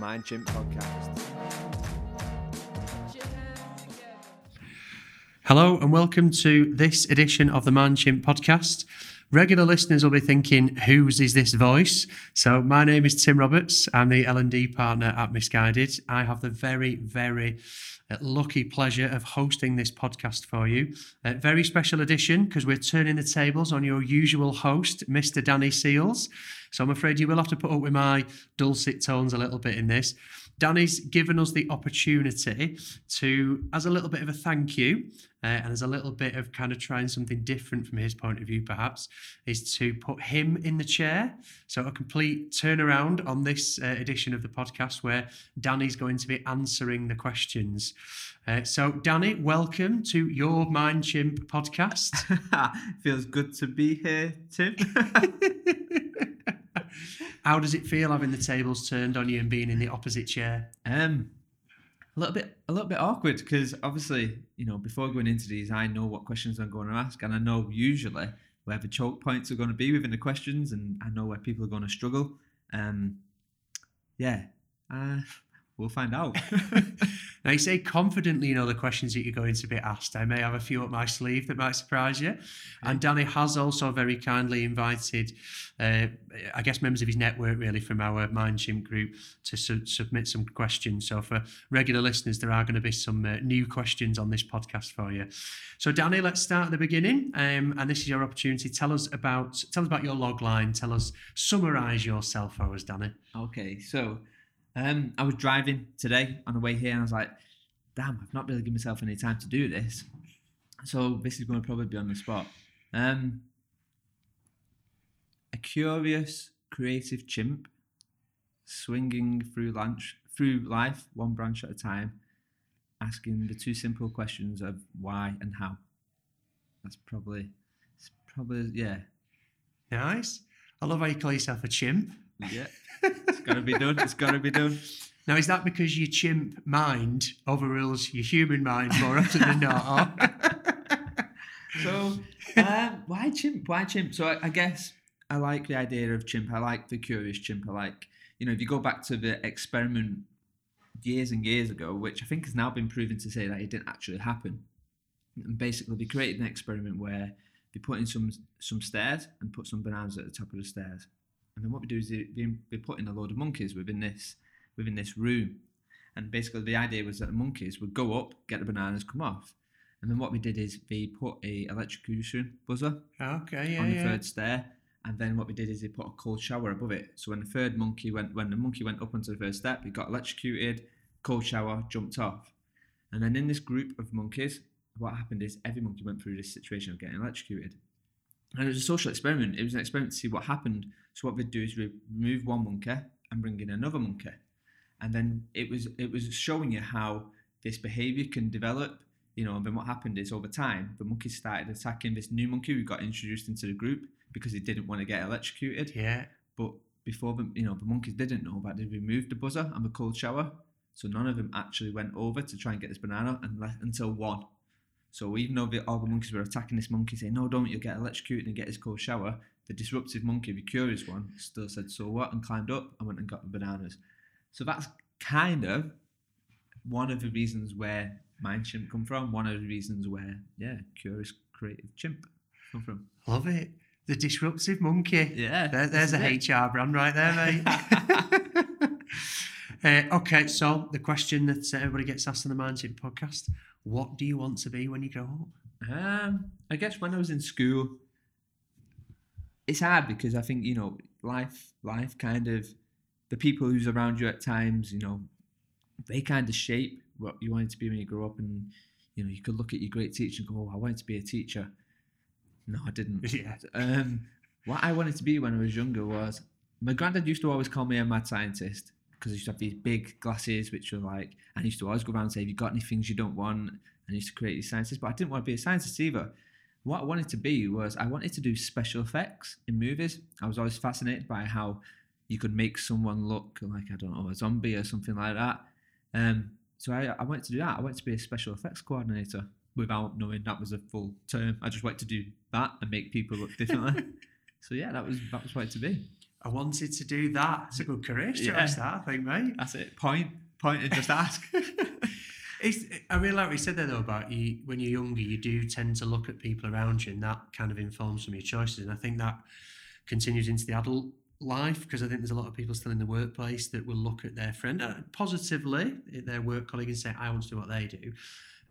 Mind Chimp podcast. Hello and welcome to this edition of the Mind Chimp podcast. Regular listeners will be thinking, whose is this voice? So my name is Tim Roberts. I'm the L&D partner at Missguided. I have the very, very uh, lucky pleasure of hosting this podcast for you. A very special edition because we're turning the tables on your usual host, Mr. Danny Seals. So I'm afraid you will have to put up with my dulcet tones a little bit in this. Danny's given us the opportunity to, as a little bit of a thank you, uh, and as a little bit of kind of trying something different from his point of view, perhaps, is to put him in the chair. So a complete turnaround on this uh, edition of the podcast where Danny's going to be answering the questions. Uh, so, Danny, welcome to your Mind Chimp podcast. Feels good to be here, Tim. How does it feel having the tables turned on you and being in the opposite chair? um, a little bit, a little bit awkward because obviously, you know, before going into these, I know what questions I'm going to ask, and I know usually where the choke points are going to be within the questions, and I know where people are going to struggle. Um, yeah, uh, we'll find out. Now, you say confidently you know the questions that you're going to be asked. I may have a few up my sleeve that might surprise you. And Danny has also very kindly invited, uh, I guess, members of his network, really, from our Mind Chimp group to su- submit some questions. So, for regular listeners, there are going to be some uh, new questions on this podcast for you. So, Danny, let's start at the beginning. Um, and this is your opportunity. Tell us about tell us about your log line. Tell us, summarise yourself for us, Danny. Okay, so um, I was driving today on the way here, and I was like, "Damn, I've not really given myself any time to do this." So this is going to probably be on the spot. Um, a curious, creative chimp, swinging through lunch through life one branch at a time, asking the two simple questions of why and how. That's probably, it's probably yeah, Nice. I love how you call yourself a chimp. Yeah. It's got to be done. It's got to be done. Now, is that because your chimp mind overrules your human mind more often than not? So, um, why chimp? Why chimp? So, I, I guess I like the idea of chimp. I like the curious chimp. I like, you know, if you go back to the experiment years and years ago, which I think has now been proven to say that it didn't actually happen. And basically, they created an experiment where they put in some some stairs and put some bananas at the top of the stairs. And then what we do is they, they, they put in a load of monkeys within this within this room. And basically, the idea was that the monkeys would go up, get the bananas, come off. And then what we did is we put a electrocution buzzer ah, okay, yeah, on the yeah. third stair, and then what we did is we put a cold shower above it. So when the third monkey went, when the monkey went up onto the first step, he got electrocuted, cold shower, jumped off, and then in this group of monkeys, what happened is every monkey went through this situation of getting electrocuted. And it was a social experiment. It was an experiment to see what happened. So what we'd do is we remove one monkey and bring in another monkey, and then it was it was showing you how this behaviour can develop. You know, and then what happened is over time the monkeys started attacking this new monkey who got introduced into the group because he didn't want to get electrocuted. Yeah. But before them, you know, the monkeys didn't know that they removed the buzzer and the cold shower, so none of them actually went over to try and get this banana unless, until one. So even though the, all the monkeys were attacking this monkey, saying, "No, don't! You'll get electrocuted and get his cold shower," the disruptive monkey, the curious one, still said, "So what?" and climbed up and went and got the bananas. So that's kind of one of the reasons where mind chimp come from. One of the reasons where, yeah, curious creative chimp come from. Love it. The disruptive monkey. Yeah, There, there's a it. HR brand right there, mate. uh, okay, so the question that everybody gets asked on the Mind Chimp podcast what do you want to be when you grow up? Um, I guess when I was in school, it's hard because I think you know life, life kind of the people who's around you at times, you know, they kind of shape what you wanted to be when you grow up, and you know you could look at your great teacher and go, "Oh, I wanted to be a teacher." No, I didn't. Yeah. Um, what I wanted to be when I was younger was my granddad used to always call me a mad scientist because I used to have these big glasses, which were like, and I used to always go around and say, Have you got any things you don't want? And I used to create these scientists, but I didn't want to be a scientist either. What I wanted to be was I wanted to do special effects in movies. I was always fascinated by how you could make someone look like, I don't know, a zombie or something like that. Um, so I, I wanted to do that. I wanted to be a special effects coordinator without knowing that was a full term. I just wanted to do that and make people look differently. so yeah, that was that was what it to be. I wanted to do that. It's a good career choice, Yeah. that, I think, mate. That's it. Point, point, and just ask. It's, I really like what you said there, though, about you when you're younger, you do tend to look at people around you, and that kind of informs some of your choices. And I think that continues into the adult life because I think there's a lot of people still in the workplace that will look at their friend uh, positively, their work colleague, and say, I want to do what they do.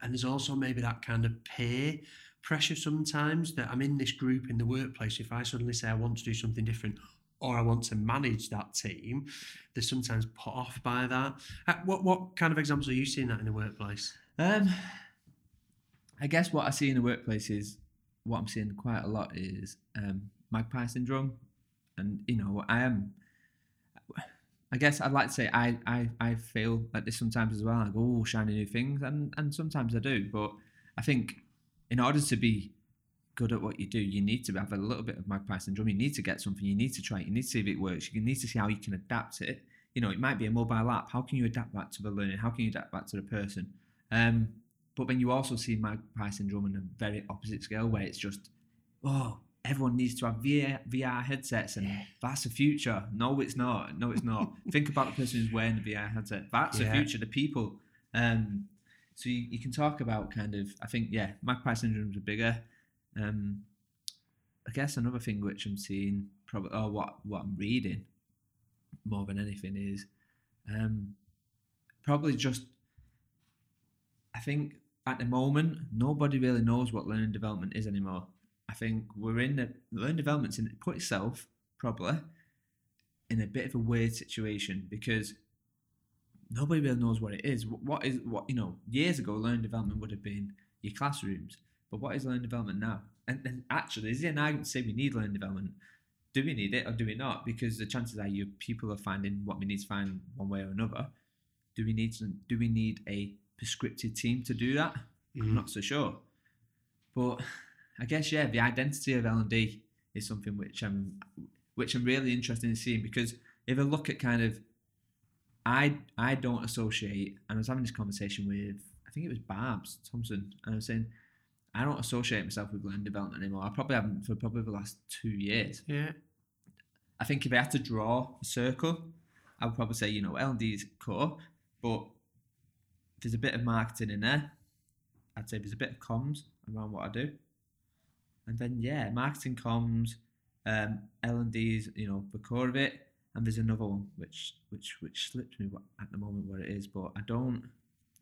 And there's also maybe that kind of peer pressure sometimes that I'm in this group in the workplace. If I suddenly say I want to do something different or I want to manage that team, they're sometimes put off by that. Uh, What what kind of examples are you seeing that in the workplace? Um, I guess what I see in the workplace is what I'm seeing quite a lot is um, magpie syndrome, and you know I am. I guess I'd like to say I I, I feel like this sometimes as well. I go, oh, shiny new things, and and sometimes I do. But I think in order to be good at what you do, you need to have a little bit of magpie syndrome. You need to get something. You need to try it. You need to see if it works. You need to see how you can adapt it. You know, it might be a mobile app. How can you adapt that to the learning? How can you adapt that to the person? Um, but then you also see magpie syndrome on a very opposite scale where it's just, oh, everyone needs to have VR, VR headsets and Yeah. that's the future. No, it's not. No, it's not. Think about the person who's wearing the VR headset. That's Yeah. the future, the people. Um, so you, you can talk about kind of, I think, yeah, magpie syndromes are bigger. Um, I guess another thing which I'm seeing, probably, or what, what I'm reading more than anything is um, probably just I think at the moment nobody really knows what learning development is anymore. I think we're in the learning development's in put itself probably in a bit of a weird situation because nobody really knows what it is. What is what you know? Years ago, learning development would have been your classrooms, but what is learning development now? And, and actually, is there an argument to say we need learning development? Do we need it or do we not? Because the chances are you people are finding what we need to find one way or another. Do we need to, do we need a prescriptive team to do that? I'm not mm. so sure. But I guess yeah, the identity of L and D is something which I'm which I'm really interested in seeing because if I look at kind of I I don't associate and I was having this conversation with I think it was Babs Thompson and I was saying I don't associate myself with learning development anymore. I probably haven't for probably the last two years. Yeah. I think if I had to draw a circle, I would probably say, you know, L&D is core, but there's a bit of marketing in there. I'd say there's a bit of comms around what I do. And then, yeah, marketing comms, um, L&D is, you know, the core of it. And there's another one which which which slipped me at the moment what it is, but I don't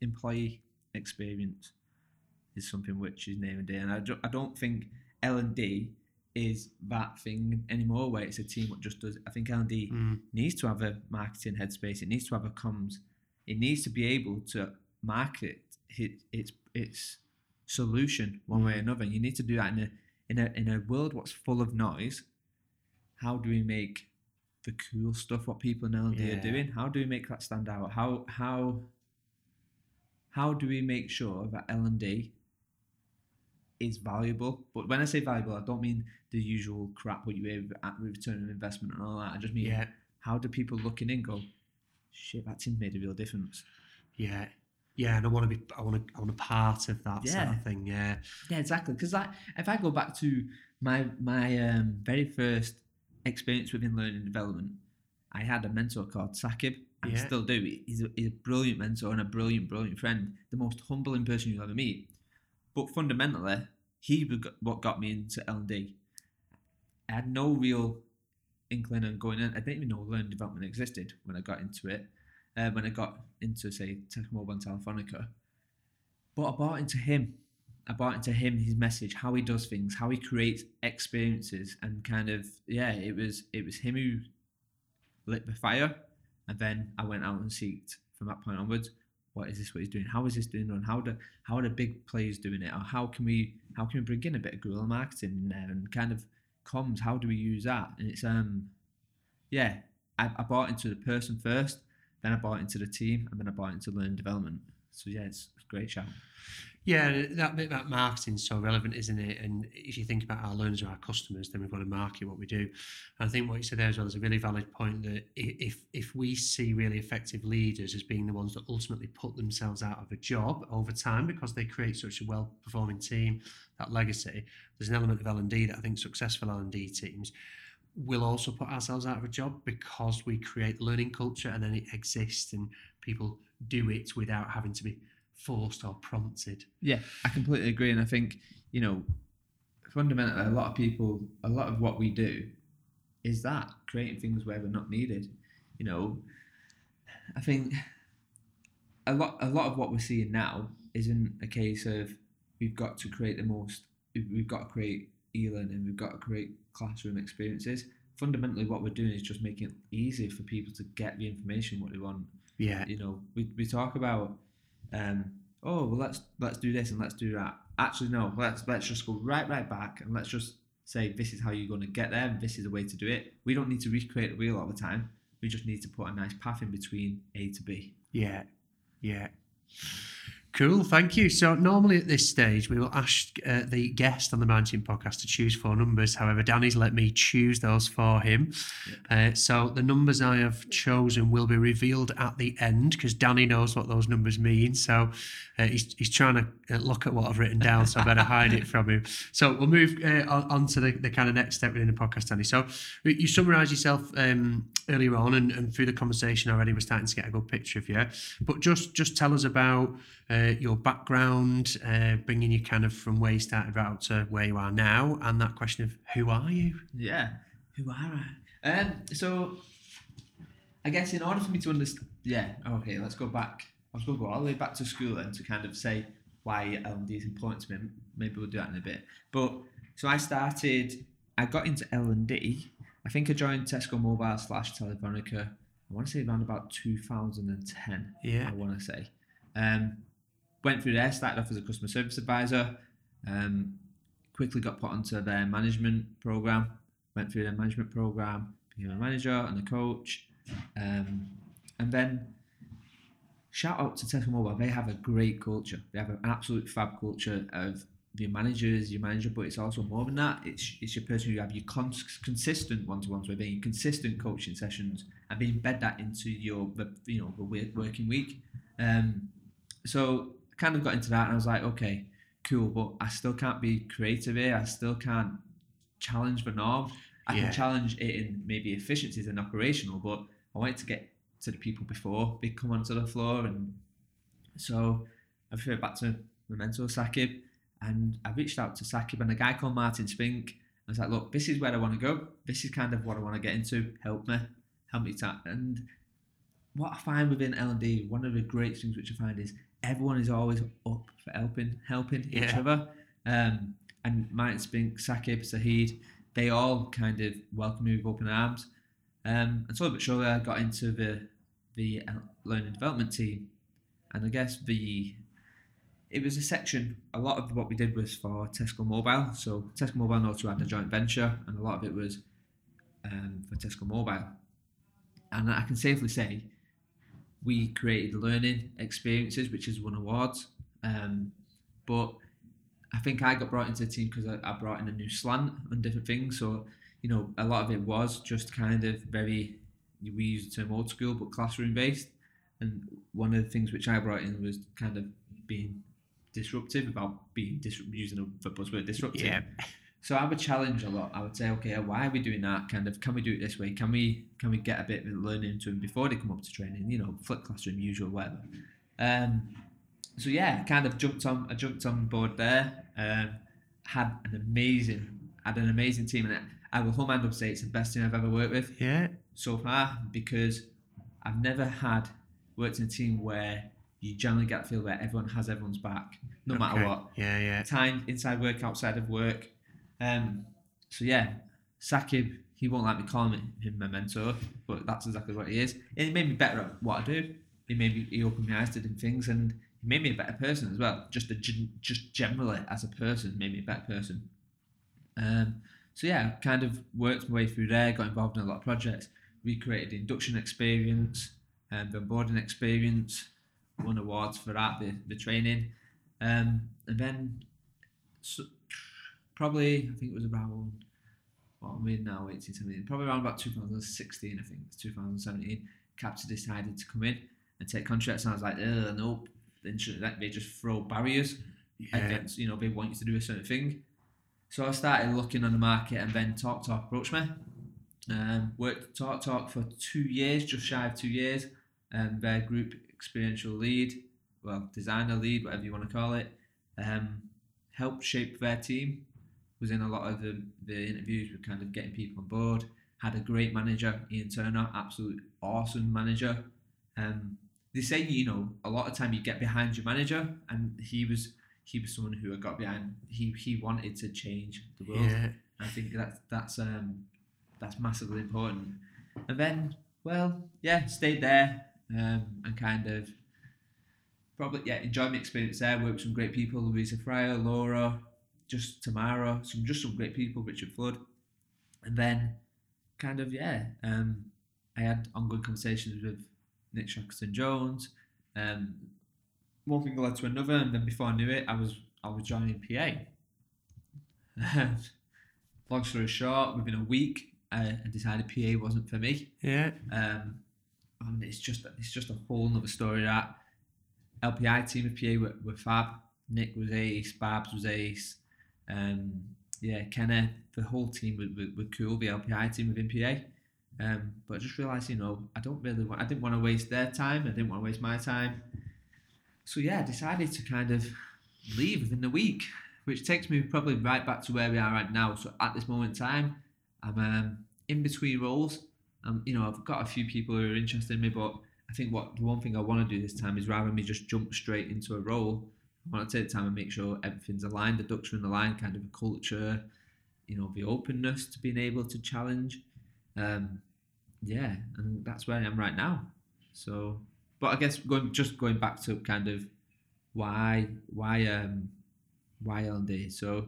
employee experience is something which is name and day, and I don't, I don't think L and D is that thing anymore where it's a team that just does. I think L and D Mm. needs to have a marketing headspace. It needs to have a comms. It needs to be able to market its its its solution one way or another. And You need to do that in a in a in a world what's full of noise. How do we make the cool stuff what people in L and D are doing? How do we make that stand out? How how how do we make sure that L and D is valuable? But when I say valuable, I don't mean the usual crap what you hear at return on investment and all that. I just mean Yeah. how do people looking in go, shit, that team made a real difference. Yeah. Yeah, and I want to be, I want to, I want a part of that sort Yeah. of thing. Yeah, Yeah, exactly. Because like, if I go back to my my um, very first experience within learning development, I had a mentor called Sakib. and I Yeah. still do. He's a, he's a brilliant mentor and a brilliant, brilliant friend. The most humbling person you'll ever meet. But fundamentally, he what got me into L and D. I had no real inkling on going in. I didn't even know learning development existed when I got into it. Uh, when I got into say Tesco Mobile and Telefonica, but I bought into him. I bought into him, his message, how he does things, how he creates experiences, and kind of yeah, it was it was him who lit the fire, and then I went out and seeked from that point onwards. What is this? What he's doing? How is this doing? And how do how are the big players doing it? Or how can we how can we bring in a bit of guerrilla marketing in there and kind of comms? How do we use that? And it's um yeah, I, I bought into the person first, then I bought into the team, and then I bought into learning development. So yeah, it's, it's great shout. Yeah. That bit about marketing's so relevant, isn't it? And if you think about our learners or our customers, then we've got to market what we do. And I think what you said there as well is a really valid point that if if we see really effective leaders as being the ones that ultimately put themselves out of a job over time because they create such a well performing team, that legacy, there's an element of L and D that I think successful L and D teams we'll also put ourselves out of a job because we create learning culture and then it exists and people do it without having to be forced or prompted. Yeah, I completely agree, and I think you know, fundamentally, a lot of people, a lot of what we do, is that creating things where we're not needed. You know, I think a lot, a lot of what we're seeing now isn't a case of we've got to create the most, we've got to create e-learning, we've got to create classroom experiences. Fundamentally, what we're doing is just making it easier for people to get the information what they want. Yeah. You know, we, we talk about um, oh well let's let's do this and let's do that. Actually no, let's let's just go right right back and let's just say this is how you're going to get there and this is the way to do it. We don't need to recreate the wheel all the time. We just need to put a nice path in between A to B. Yeah. Yeah. Cool, thank you. So normally at this stage, we will ask uh, the guest on the Mountain podcast to choose four numbers. However, Danny's let me choose those for him. Uh, so the numbers I have chosen will be revealed at the end because Danny knows what those numbers mean. So uh, he's, he's trying to uh, look at what I've written down, so I better hide it from him. So we'll move uh, on, on to the, the kind of next step within the podcast, Danny. So you summarised yourself um, earlier on, and, and through the conversation already, we're starting to get a good picture of you. But just just tell us about uh, your background, uh, bringing you kind of from where you started out to where you are now, and that question of who are you? Yeah, who are I? Um, so I guess in order for me to understand, yeah, okay, let's go back. I was going to go all the way back to school then to kind of say why L&D is important to me. Maybe we'll do that in a bit. But so I started, I got into L&D. I think I joined Tesco Mobile slash Telefonica. I want to say around about 2010. Yeah. I want to say. Um, went through there, started off as a customer service advisor. Um, quickly got put onto their management program. Went through their management program, became a manager and a coach. Um, and then shout out to Tesco Mobile. They have a great culture. They have an absolute fab culture of your managers, your manager, but it's also more than that. It's it's your person who have your cons- consistent one-to-ones with, being consistent coaching sessions, and embed that into your you know the wo- working week. Um, so kind of got into that, and I was like, okay, cool, but I still can't be creative here. I still can't challenge the norm. I Yeah. can challenge it in maybe efficiencies and operational, but I wanted to get to the people before they come onto the floor, and so I referred back to my mentor Sakib, and I reached out to Sakib and a guy called Martin Spink. I was like, look, this is where I want to go. This is kind of what I want to get into. Help me, help me to. And what I find within L and D, one of the great things which I find is everyone is always up for helping, helping each other. Um, and Martin Spink, Sakib, Sahid, they all kind of welcome me with open arms. Um, and slowly but surely, I got into the the learning development team, and I guess the it was a section. A lot of what we did was for Tesco Mobile. So Tesco Mobile and also had a joint venture, and a lot of it was um, for Tesco Mobile. And I can safely say we created learning experiences, which has won awards. Um, but I think I got brought into the team because I, I brought in a new slant on different things. So you know, a lot of it was just kind of very, we use the term old school, but classroom based. And one of the things which I brought in was kind of being disruptive about being dis- using a buzzword disruptive. Yeah. So I would challenge a lot. I would say, okay, why are we doing that? Kind of, can we do it this way? Can we can we get a bit of learning into them before they come up to training? You know, flip classroom, usual, whatever. Um, so yeah, kind of jumped on. I jumped on board there. Um, had an amazing, had an amazing team, and I will hum and up say it's the best team I've ever worked with Yeah. so far because I've never had worked in a team where you generally get the feel where everyone has everyone's back, no matter what Yeah, yeah. time inside work, outside of work. Um, so yeah, Sakib, he won't like me calling him my mentor, but that's exactly what he is. And he made me better at what I do. He made me, he opened my eyes to different things, and he made me a better person as well. Just a, just generally as a person, made me a better person. Um, so yeah, kind of worked my way through there, got involved in a lot of projects. We created the induction experience and the onboarding experience, won awards for that, the, the training. Um, and then so, probably, I think it was about, what I'm we now, 18, 17, probably around about 2016, I think, it's 2017, Capita decided to come in and take contracts. And I was like, Ugh, nope, they they just throw barriers Yeah. against, you know, they want you to do a certain thing. So I started looking on the market and then Talk Talk approached me. Um, worked Talk Talk for two years, just shy of two years. Um, their group experiential lead, well, designer lead, whatever you want to call it. Um, helped shape their team. Was in a lot of the, the interviews with kind of getting people on board. Had a great manager, Ian Turner, absolute awesome manager. Um, they say you know a lot of time you get behind your manager, and he was he was someone who I got behind. He he wanted to change the world. Yeah. I think that's that's um that's massively important. And then, well, yeah, stayed there um, and kind of probably yeah enjoyed my experience there. Worked with some great people, Louisa Fryer, Laura, just Tamara, some just some great people, Richard Flood, and then kind of yeah, um, I had ongoing conversations with Nick Shackleton Jones. Um, one thing led to another, and then before I knew it, I was I was joining PA. Long story short, within a week, I decided PA wasn't for me. Yeah. Um, and it's just it's just a whole nother story. That LPI team of PA were, were fab. Nick was ace, Babs was ace. Um, yeah, Kenna, the whole team were, were, cool. The LPI team with PA. Um, but I just realised, you know, I don't really want. I didn't want to waste their time. I didn't want to waste my time. So yeah, I decided to kind of leave within the week, which takes me probably right back to where we are right now. So at this moment in time, I'm um, in between roles. Um, you know, I've got a few people who are interested in me, but I think what the one thing I want to do this time is rather than me just jump straight into a role, I want to take time and make sure everything's aligned, the ducks are in the line, kind of a culture, you know, the openness to being able to challenge. Um, yeah, and that's where I am right now. So, but I guess going just going back to kind of why why um why L and D. So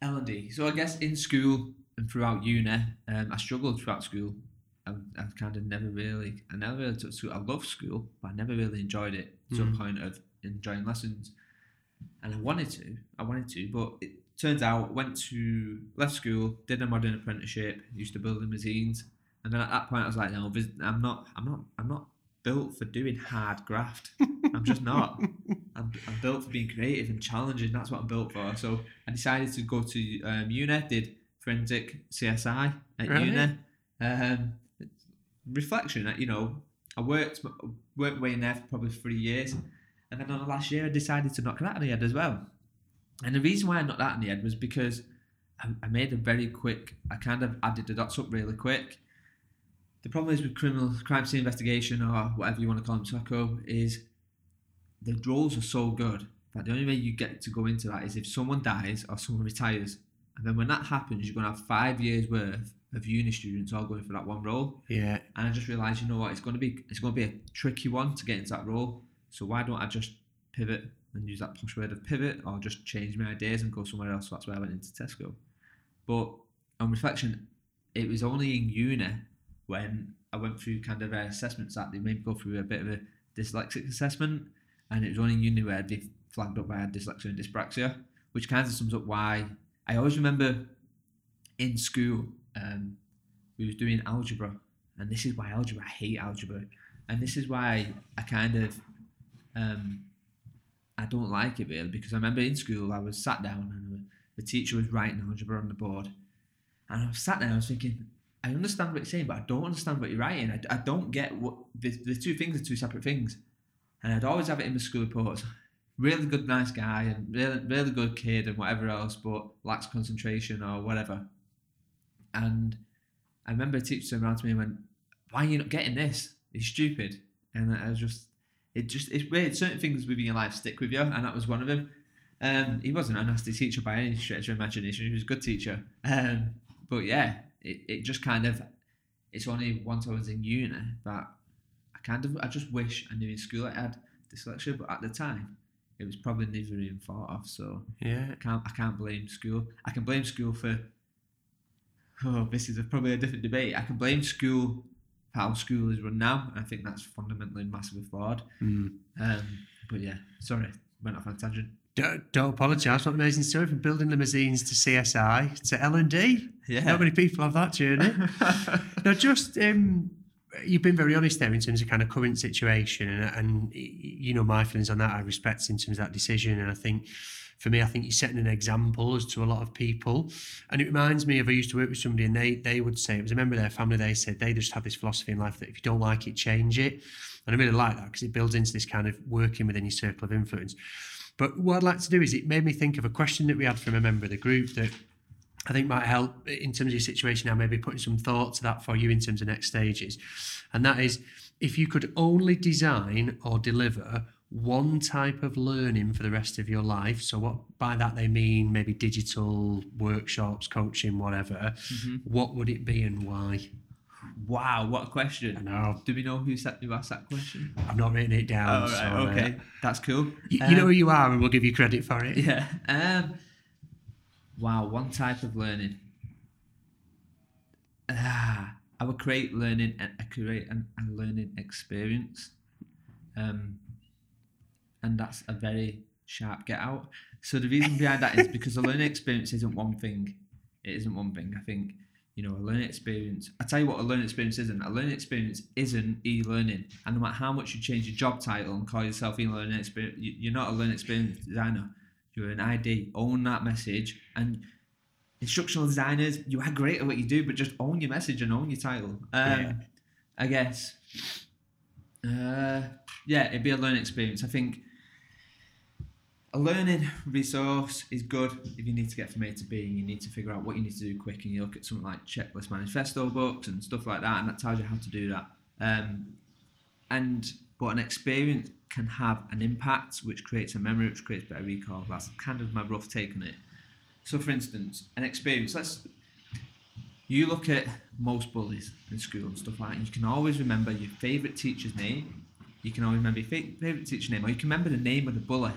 L and D. So I guess in school and throughout uni, um, I struggled throughout school. I, I kind of never really, I never really took school. I loved school, but I never really enjoyed it to Mm. a point of enjoying lessons. And I wanted to, I wanted to, but it turns out went to left school, did a modern apprenticeship, used to build limousines, and then at that point I was like, no, I'm not, I'm not, I'm not built for doing hard graft. I'm just not. I'm, I'm built for being creative and challenging. That's what I'm built for. So I decided to go to um, uni, did forensic CSI at Right. uni. Um, reflection, that you know, I worked worked way in there for probably three years, and then on the last year I decided to knock that on the head as well. And the reason why I knocked that on the head was because I, I made a very quick. I kind of added the dots up really quick. The problem is with criminal crime scene investigation or whatever you want to call them, Taco, is the roles are so good that the only way you get to go into that is if someone dies or someone retires. And then when that happens, you're going to have five years worth of uni students all going for that one role. Yeah. And I just realised, you know what, it's going to be it's going to be a tricky one to get into that role. So why don't I just pivot and use that posh word of pivot, or just change my ideas and go somewhere else? So that's why I went into Tesco. But on reflection, it was only in uni when I went through kind of assessments that they made me go through a bit of a dyslexic assessment, and it was only in uni where they flagged up I had dyslexia and dyspraxia, which kind of sums up why I always remember in school um, we was doing algebra, and this is why algebra I hate algebra, and this is why I kind of um, I don't like it really because I remember in school I was sat down and the teacher was writing algebra on the board, and I was sat there and I was thinking. I understand what you're saying, but I don't understand what you're writing. I, I don't get what the, the two things are two separate things. And I'd always have it in the school reports. Really good, nice guy, and really, really good kid, and whatever else, but lacks concentration or whatever. And I remember a teacher turned around to me and went, "Why are you not getting this? It's stupid." And I was just, it just, it's weird. Certain things within your life stick with you, and that was one of them. Um, he wasn't a nasty teacher by any stretch of imagination. He was a good teacher. Um, but yeah, it, it just kind of, it's only once I was in uni that I kind of, I just wish I knew in school I had dyslexia, but at the time, it was probably never even thought of. So Yeah. I can't I can't blame school. I can blame school for oh this is a, probably a different debate. I can blame school how school is run now, and I think that's fundamentally massively flawed. Mm. Um, but yeah, sorry, went off on a tangent. Don't, don't apologise. What an amazing story from building limousines to CSI to L and D. Yeah. Not many people have that journey. now, just um, you've been very honest there in terms of kind of current situation, and, and you know my feelings on that. I respect in terms of that decision, and I think for me, I think you're setting an example as to a lot of people. And it reminds me of I used to work with somebody and they they would say, it was a member of their family, they said they just have this philosophy in life that if you don't like it, change it. And I really like that because it builds into this kind of working within your circle of influence. But what I'd like to do is it made me think of a question that we had from a member of the group that I think might help in terms of your situation now, maybe putting some thought to that for you in terms of next stages. And that is if you could only design or deliver one type of learning for the rest of your life. So what by that they mean maybe digital workshops, coaching, whatever. What would it be and why? Wow, what a question. I know. Do we know who set who asked that question? I've not written it down. Oh, so, right, uh, okay. That's cool. you, you know Um, who you are, and we'll give you credit for it. Yeah. Um. Wow, one type of learning. Ah, I would create learning and create an, a learning experience. Um. And that's a very sharp get out. So the reason behind that is because a learning experience isn't one thing. It isn't one thing. I think you know a learning experience. I tell you what, a learning experience isn't. A learning experience isn't e-learning. And no matter how much you change your job title and call yourself e-learning experience, you- you're not a learning experience designer. You're an ID. Own that message. And instructional designers, you are great at what you do, but just own your message and own your title. Um, Yeah. I guess. Uh, yeah, it'd be a learning experience. I think a learning resource is good if you need to get from A to B and you need to figure out what you need to do quick and you look at something like checklist manifesto books and stuff like that and that tells you how to do that. Um, and but an experience can have an impact which creates a memory which creates better recall. That's kind of my rough take on it. So for instance, an experience, let's you look at most bullies in school and stuff like that, and you can always remember your favourite teacher's name. You can always remember your favourite teacher's name, or you can remember the name of the bully.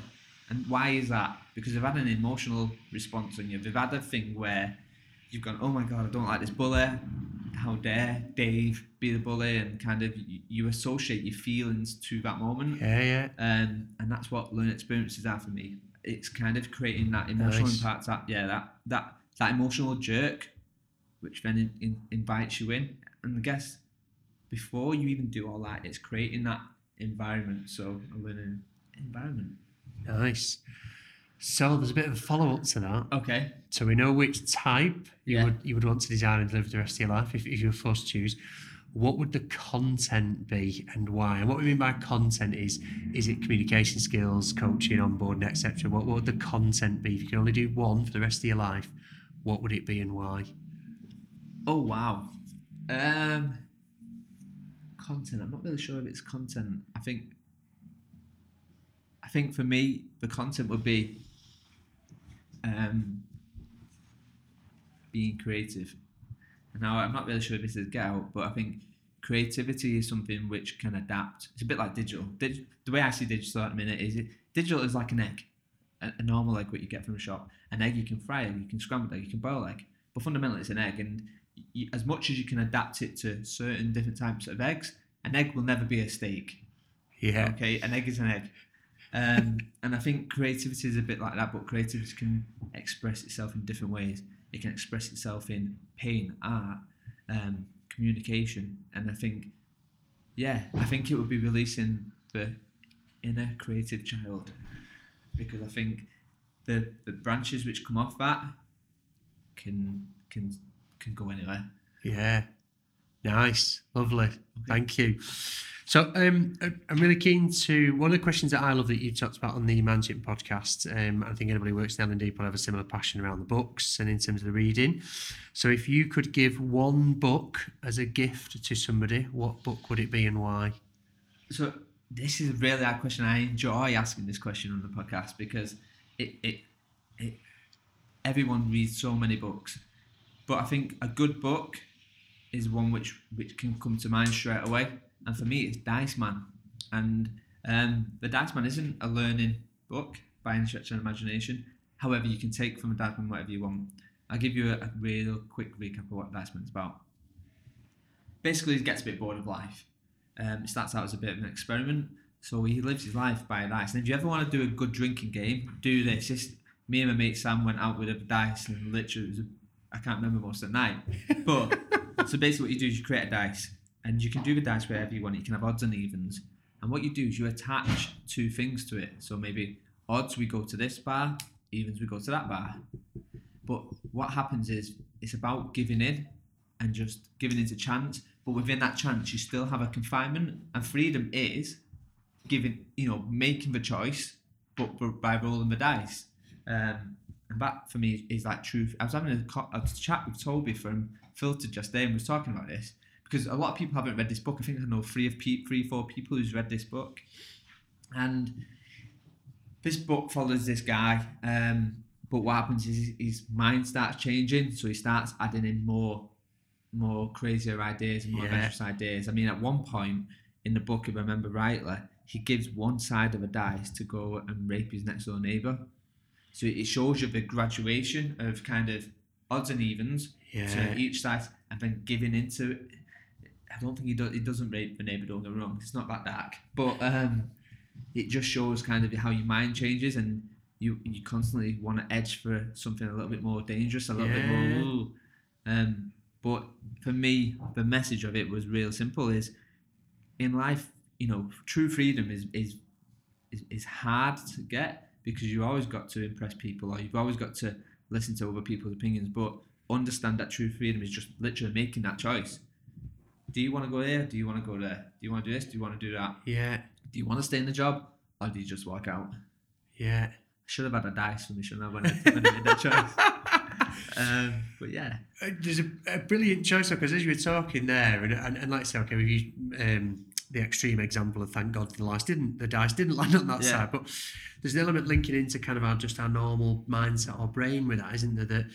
And why is that? Because they've had an emotional response on you. They've had a thing where you've gone, oh my god, I don't like this bully. How dare Dave be the bully? And kind of you, you associate your feelings to that moment. Yeah, yeah. Um, and that's what learning experiences are for me. It's kind of creating that emotional Nice. impact, that yeah, that that that emotional jerk, which then in, in, invites you in. And I guess before you even do all that, it's creating that environment. So a learning environment. Nice. So there's a bit of a follow up to that. Okay. So we know which type you Yeah. would you would want to design and deliver the rest of your life if, if you were forced to choose. What would the content be and why? And what we mean by content is is it communication skills, coaching, onboarding, etc. What, what would the content be? If you could only do one for the rest of your life, what would it be and why? Oh wow. Um, content. I'm not really sure if it's content. I think. I think for me, the content would be um, being creative. Now, I'm not really sure if this is get out, but I think creativity is something which can adapt. It's a bit like digital. Dig- the way I see digital at the minute is it digital is like an egg, a, a normal egg what you get from a shop. An egg you can fry egg, you can scramble egg, you can boil egg, but fundamentally it's an egg. And you, as much as you can adapt it to certain different types of eggs, an egg will never be a steak. Yeah. Okay, an egg is an egg. Um, and I think creativity is a bit like that, but creativity can express itself in different ways. It can express itself in pain, art, um, communication, and I think, yeah, I think it would be releasing the inner creative child because I think the the branches which come off that can can can go anywhere. Yeah. Nice. Lovely. Thank you. So um, I'm really keen to one of the questions that I love that you talked about on the Mind Chimp podcast. Um, I think anybody who works in L and D will have a similar passion around the books and in terms of the reading. So if you could give one book as a gift to somebody, what book would it be and why? So this is a really hard question. I enjoy asking this question on the podcast because it, it, it everyone reads so many books, but I think a good book is one which which can come to mind straight away. And for me, it's Dice Man, and um, the Dice Man isn't a learning book by any stretch of imagination. However, you can take from a Dice Man whatever you want. I'll give you a, a real quick recap of what Dice Man's about. Basically, he gets a bit bored of life. Um, it starts out as a bit of an experiment. So he lives his life by dice. And if you ever want to do a good drinking game, do this. Just me and my mate Sam went out with a dice and literally, it was a, I can't remember most of the night. But so basically, what you do is you create a dice, and you can do the dice wherever you want. You can have odds and evens. And what you do is you attach two things to it. So maybe odds, we go to this bar. evens, we go to that bar. But what happens is it's about giving in and just giving into chance. But within that chance, you still have a confinement, and freedom is giving, you know, making the choice, but, by rolling the dice. Um, that for me is like truth. I was having a, a chat with Toby from Filtered just there, and we was talking about this because a lot of people haven't read this book. I think I know three of pe- three, four people who's read this book, and this book follows this guy. Um, but what happens is his mind starts changing, so he starts adding in more, more crazier ideas and more Yeah. adventurous ideas. I mean, at one point in the book, if I remember rightly, he gives one side of a dice to go and rape his next door neighbour. So it shows you the graduation of kind of odds and evens Yeah. to each side, and then giving into. it. I don't think he does. He doesn't rape the neighbour. Don't me wrong. It's not that dark, but um, it just shows kind of how your mind changes and you you constantly want to edge for something a little bit more dangerous, a little bit more. Ooh. Um, but for me, the message of it was real simple: is in life, you know, true freedom is is is, is hard to get because you've always got to impress people or you've always got to listen to other people's opinions. But understand that true freedom is just literally making that choice. Do you want to go there? Do you want to go there? Do you want to do this? Do you want to do that? Yeah. Do you want to stay in the job or do you just walk out? Yeah. I should have had a dice for me, shouldn't I, when I, when I made that choice? Um, but yeah, Uh, There's a, a brilliant choice because as you were talking there, and, and, and like I say, okay, we used um, the extreme example of thank God the dice didn't the dice didn't land on that Yeah. side, but there's an element linking into kind of our just our normal mindset or brain with that, isn't there? That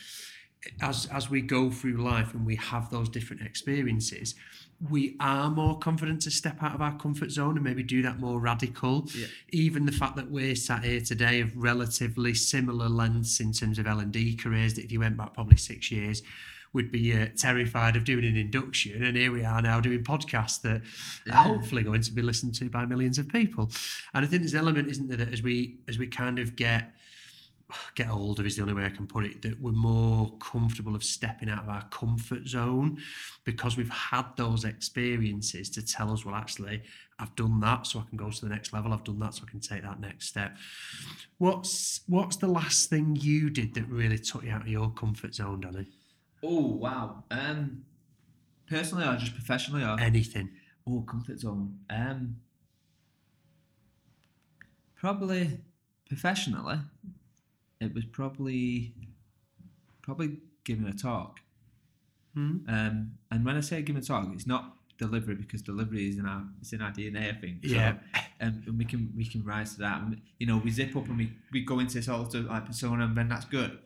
as as we go through life and we have those different experiences, we are more confident to step out of our comfort zone and maybe do that more radical. Yeah. Even the fact that we're sat here today of relatively similar lengths in terms of L and D careers, that if you went back probably six years, would be uh, terrified of doing an induction, and here we are now doing podcasts that Yeah. are hopefully going to be listened to by millions of people. And I think there's an element, isn't there, that as we as we kind of get get older is the only way I can put it, that we're more comfortable of stepping out of our comfort zone because we've had those experiences to tell us, well, actually, I've done that, so I can go to the next level. I've done that, so I can take that next step. What's what's the last thing you did that really took you out of your comfort zone, Danny? Oh wow. Um, personally or just professionally or Anything. oh comfort zone. Um, probably professionally, it was probably probably giving a talk. Hmm? Um, and when I say giving a talk, it's not delivery because delivery is in our it's in our DNA. I think. So, Yeah. um, and we can we can rise to that. And, you know, we zip up and we, we go into this sort of like persona, and then that's good.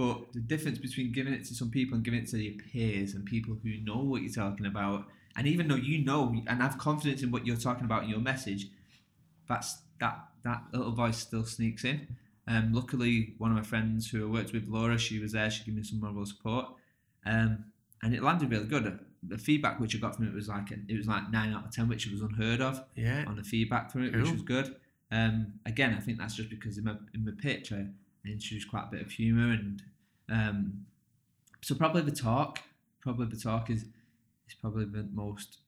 But the difference between giving it to some people and giving it to your peers and people who know what you're talking about, and even though you know and have confidence in what you're talking about in your message, that's that that little voice still sneaks in. Um, luckily, one of my friends who I worked with, Laura, she was there. She gave me some moral support, um, and it landed really good. The feedback which I got from it was like it was like nine out of ten, which was unheard of Yeah. on the feedback from it, which was good. Um, again, I think that's just because in my in my pitch I introduced quite a bit of humour and um, so probably the talk, probably the talk is is probably the most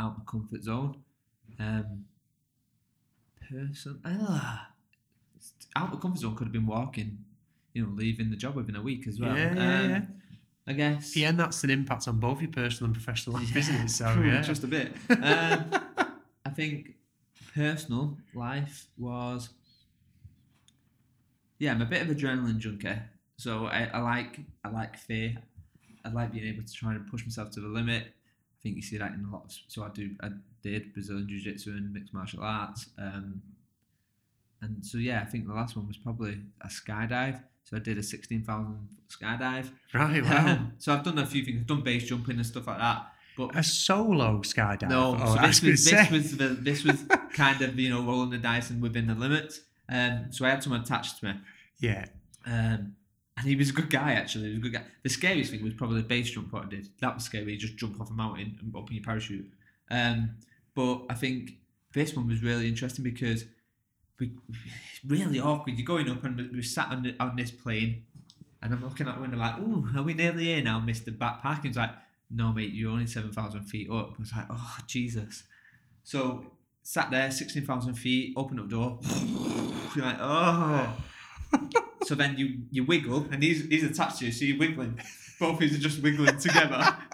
out of comfort zone. Um, person, ah, out of comfort zone could have been walking, you know, leaving the job within a week as well. Yeah, yeah, um, yeah. I guess. Yeah, and that's an impact on both your personal and professional life, isn't it? So yeah. just a bit. Um, I think personal life was, yeah, I'm a bit of adrenaline junkie. So I, I like I like fear. I like being able to try and push myself to the limit. I think you see that in a lot of. So I do. I did Brazilian Jiu Jitsu and mixed martial arts. Um, and so yeah, I think the last one was probably a skydive. So I did a sixteen thousand skydive. Right, wow. Um, so I've done a few things. I've done base jumping and stuff like that. But a solo skydive. no, Oh, so this was, this was the, this was kind of you know rolling the dice and within the limits. Um, so I had someone attached to me, Yeah. um, and he was a good guy actually. He was a good guy. The scariest thing was probably the base jump what I did. That was scary. You just jump off a mountain and open your parachute. Um, but I think this one was really interesting because we it's really awkward. You're going up and we- we're sat on, the, on this plane, and I'm looking out the window like, "Ooh, are we nearly here now, Mister Backpack?" He's like, "No, mate, you're only seven thousand feet up." I was like, "Oh, Jesus!" So sat there, sixteen thousand feet, open up door. You're like, "Oh." so then you you wiggle, and he's he's attached to you, so you're wiggling. Both of you are just wiggling together.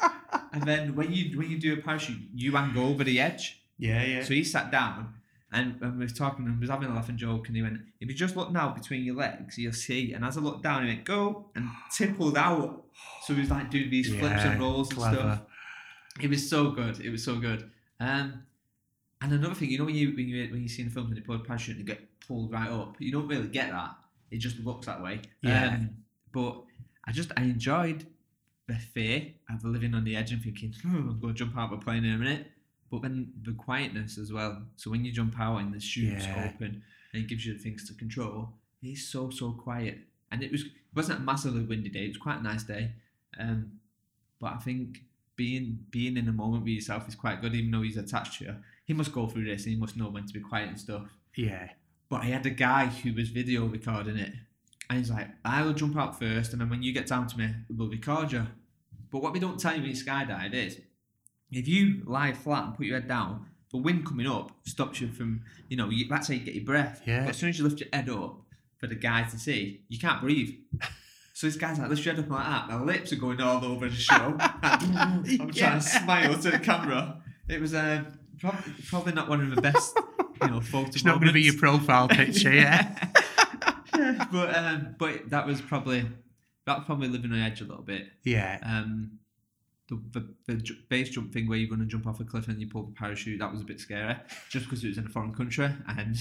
And then when you when you do a parachute, you angle over the edge. Yeah, yeah. So he sat down and, and we was talking and was having a laugh and joke and he went, if you just look now between your legs, you'll see. And as I looked down, he went, go and tippled out. So he was like doing these flips Yeah, and rolls and clever. stuff. It was so good. It was so good. Um, and another thing, you know, when you when you when you see in the films when they pull a parachute and they get pulled right up, you don't really get that. It just looks that way. Yeah. Um, but I just I enjoyed the fear of living on the edge and thinking, oh, I'm going to jump out of a plane in a minute. But then the quietness as well. So when you jump out and the chute's Yeah. open and it gives you the things to control, it's so so quiet. And it was it wasn't a massively windy day. It was quite a nice day. Um, but I think being being in a moment with yourself is quite good. Even though he's attached to you, he must go through this and he must know when to be quiet and stuff. yeah. But I had a guy who was video recording it, and he's like, "I will jump out first, and then when you get down to me, we'll record you." But what we don't tell you when you skydive is, if you lie flat and put your head down, the wind coming up stops you from, you know, you, that's how you get your breath. Yeah. But as soon as you lift your head up for the guy to see, you can't breathe. So this guy's like, lift your head up like that. My lips are going all over the show. I'm trying Yeah. to smile to the camera. It was um, probably, probably not one of the best, you know, photo It's not going to be your profile picture, yeah. Yeah, but um, but that was probably that probably living on the edge a little bit. Yeah. Um, the, the, the base jump thing where you're going to jump off a cliff and you pull the parachute that was a bit scary, just because it was in a foreign country and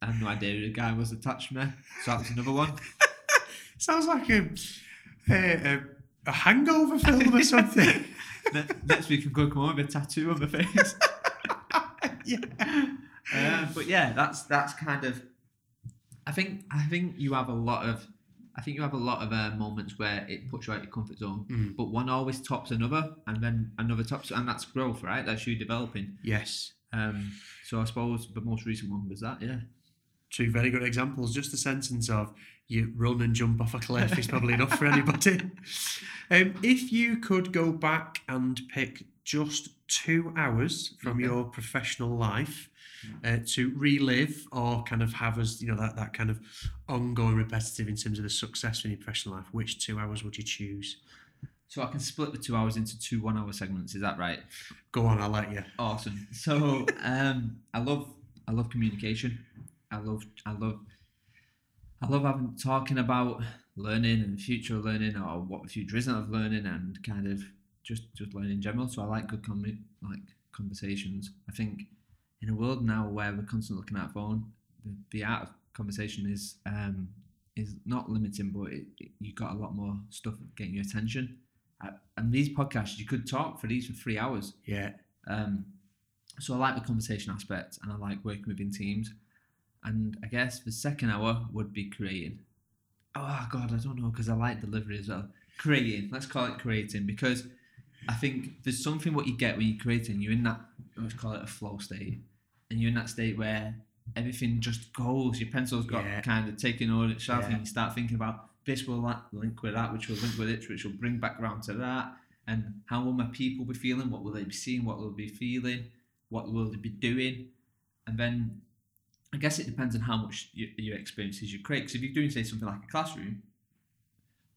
I had no idea who the guy was attached to me. So that was another one. Sounds like a, a, a, a hangover film or something. Next week I'm going to come home with a tattoo on my face. Yeah. Uh, but yeah, that's that's kind of. I think I think you have a lot of. I think you have a lot of uh, moments where it puts you out your comfort zone, Mm. but one always tops another, and then another tops, and that's growth, right? That's you developing. Yes. Um, so I suppose the most recent one was that, yeah. Two very good examples. Just the sentence of you run and jump off a cliff is probably enough for anybody. Um, if you could go back and pick just two hours from Okay. your professional life uh, to relive or kind of have as you know that, that kind of ongoing repetitive in terms of the success in your professional life, which two hours would you choose? So I can split the two hours into two one-hour segments. Is that right? Go on, I'll let you. Awesome. So um, I love I love communication. I love I love I love having talking about learning and the future of learning or what the future isn't of learning and kind of just just learning in general. So I like good com- like conversations. I think in a world now where we're constantly looking at our phone, the, the art of conversation is um, is not limiting, but it, it, you got a lot more stuff getting your attention. Uh, and these podcasts, you could talk for these for three hours. Yeah. Um, so I like the conversation aspect and I like working within teams. And I guess the second hour would be creating. Oh God, I don't know because I like delivery as well. Creating, let's call it creating because I think there's something what you get when you're creating. You're in that let's call it a flow state, and you're in that state where everything just goes. Your pencil's got Yeah. kind of taken over itself, Yeah. and you start thinking about this will link with that, which will link with it, which will bring back around to that. And how will my people be feeling? What will they be seeing? What will they be feeling? What will they be doing? And then I guess it depends on how much your, your experiences you create. Because if you're doing, say, something like a classroom,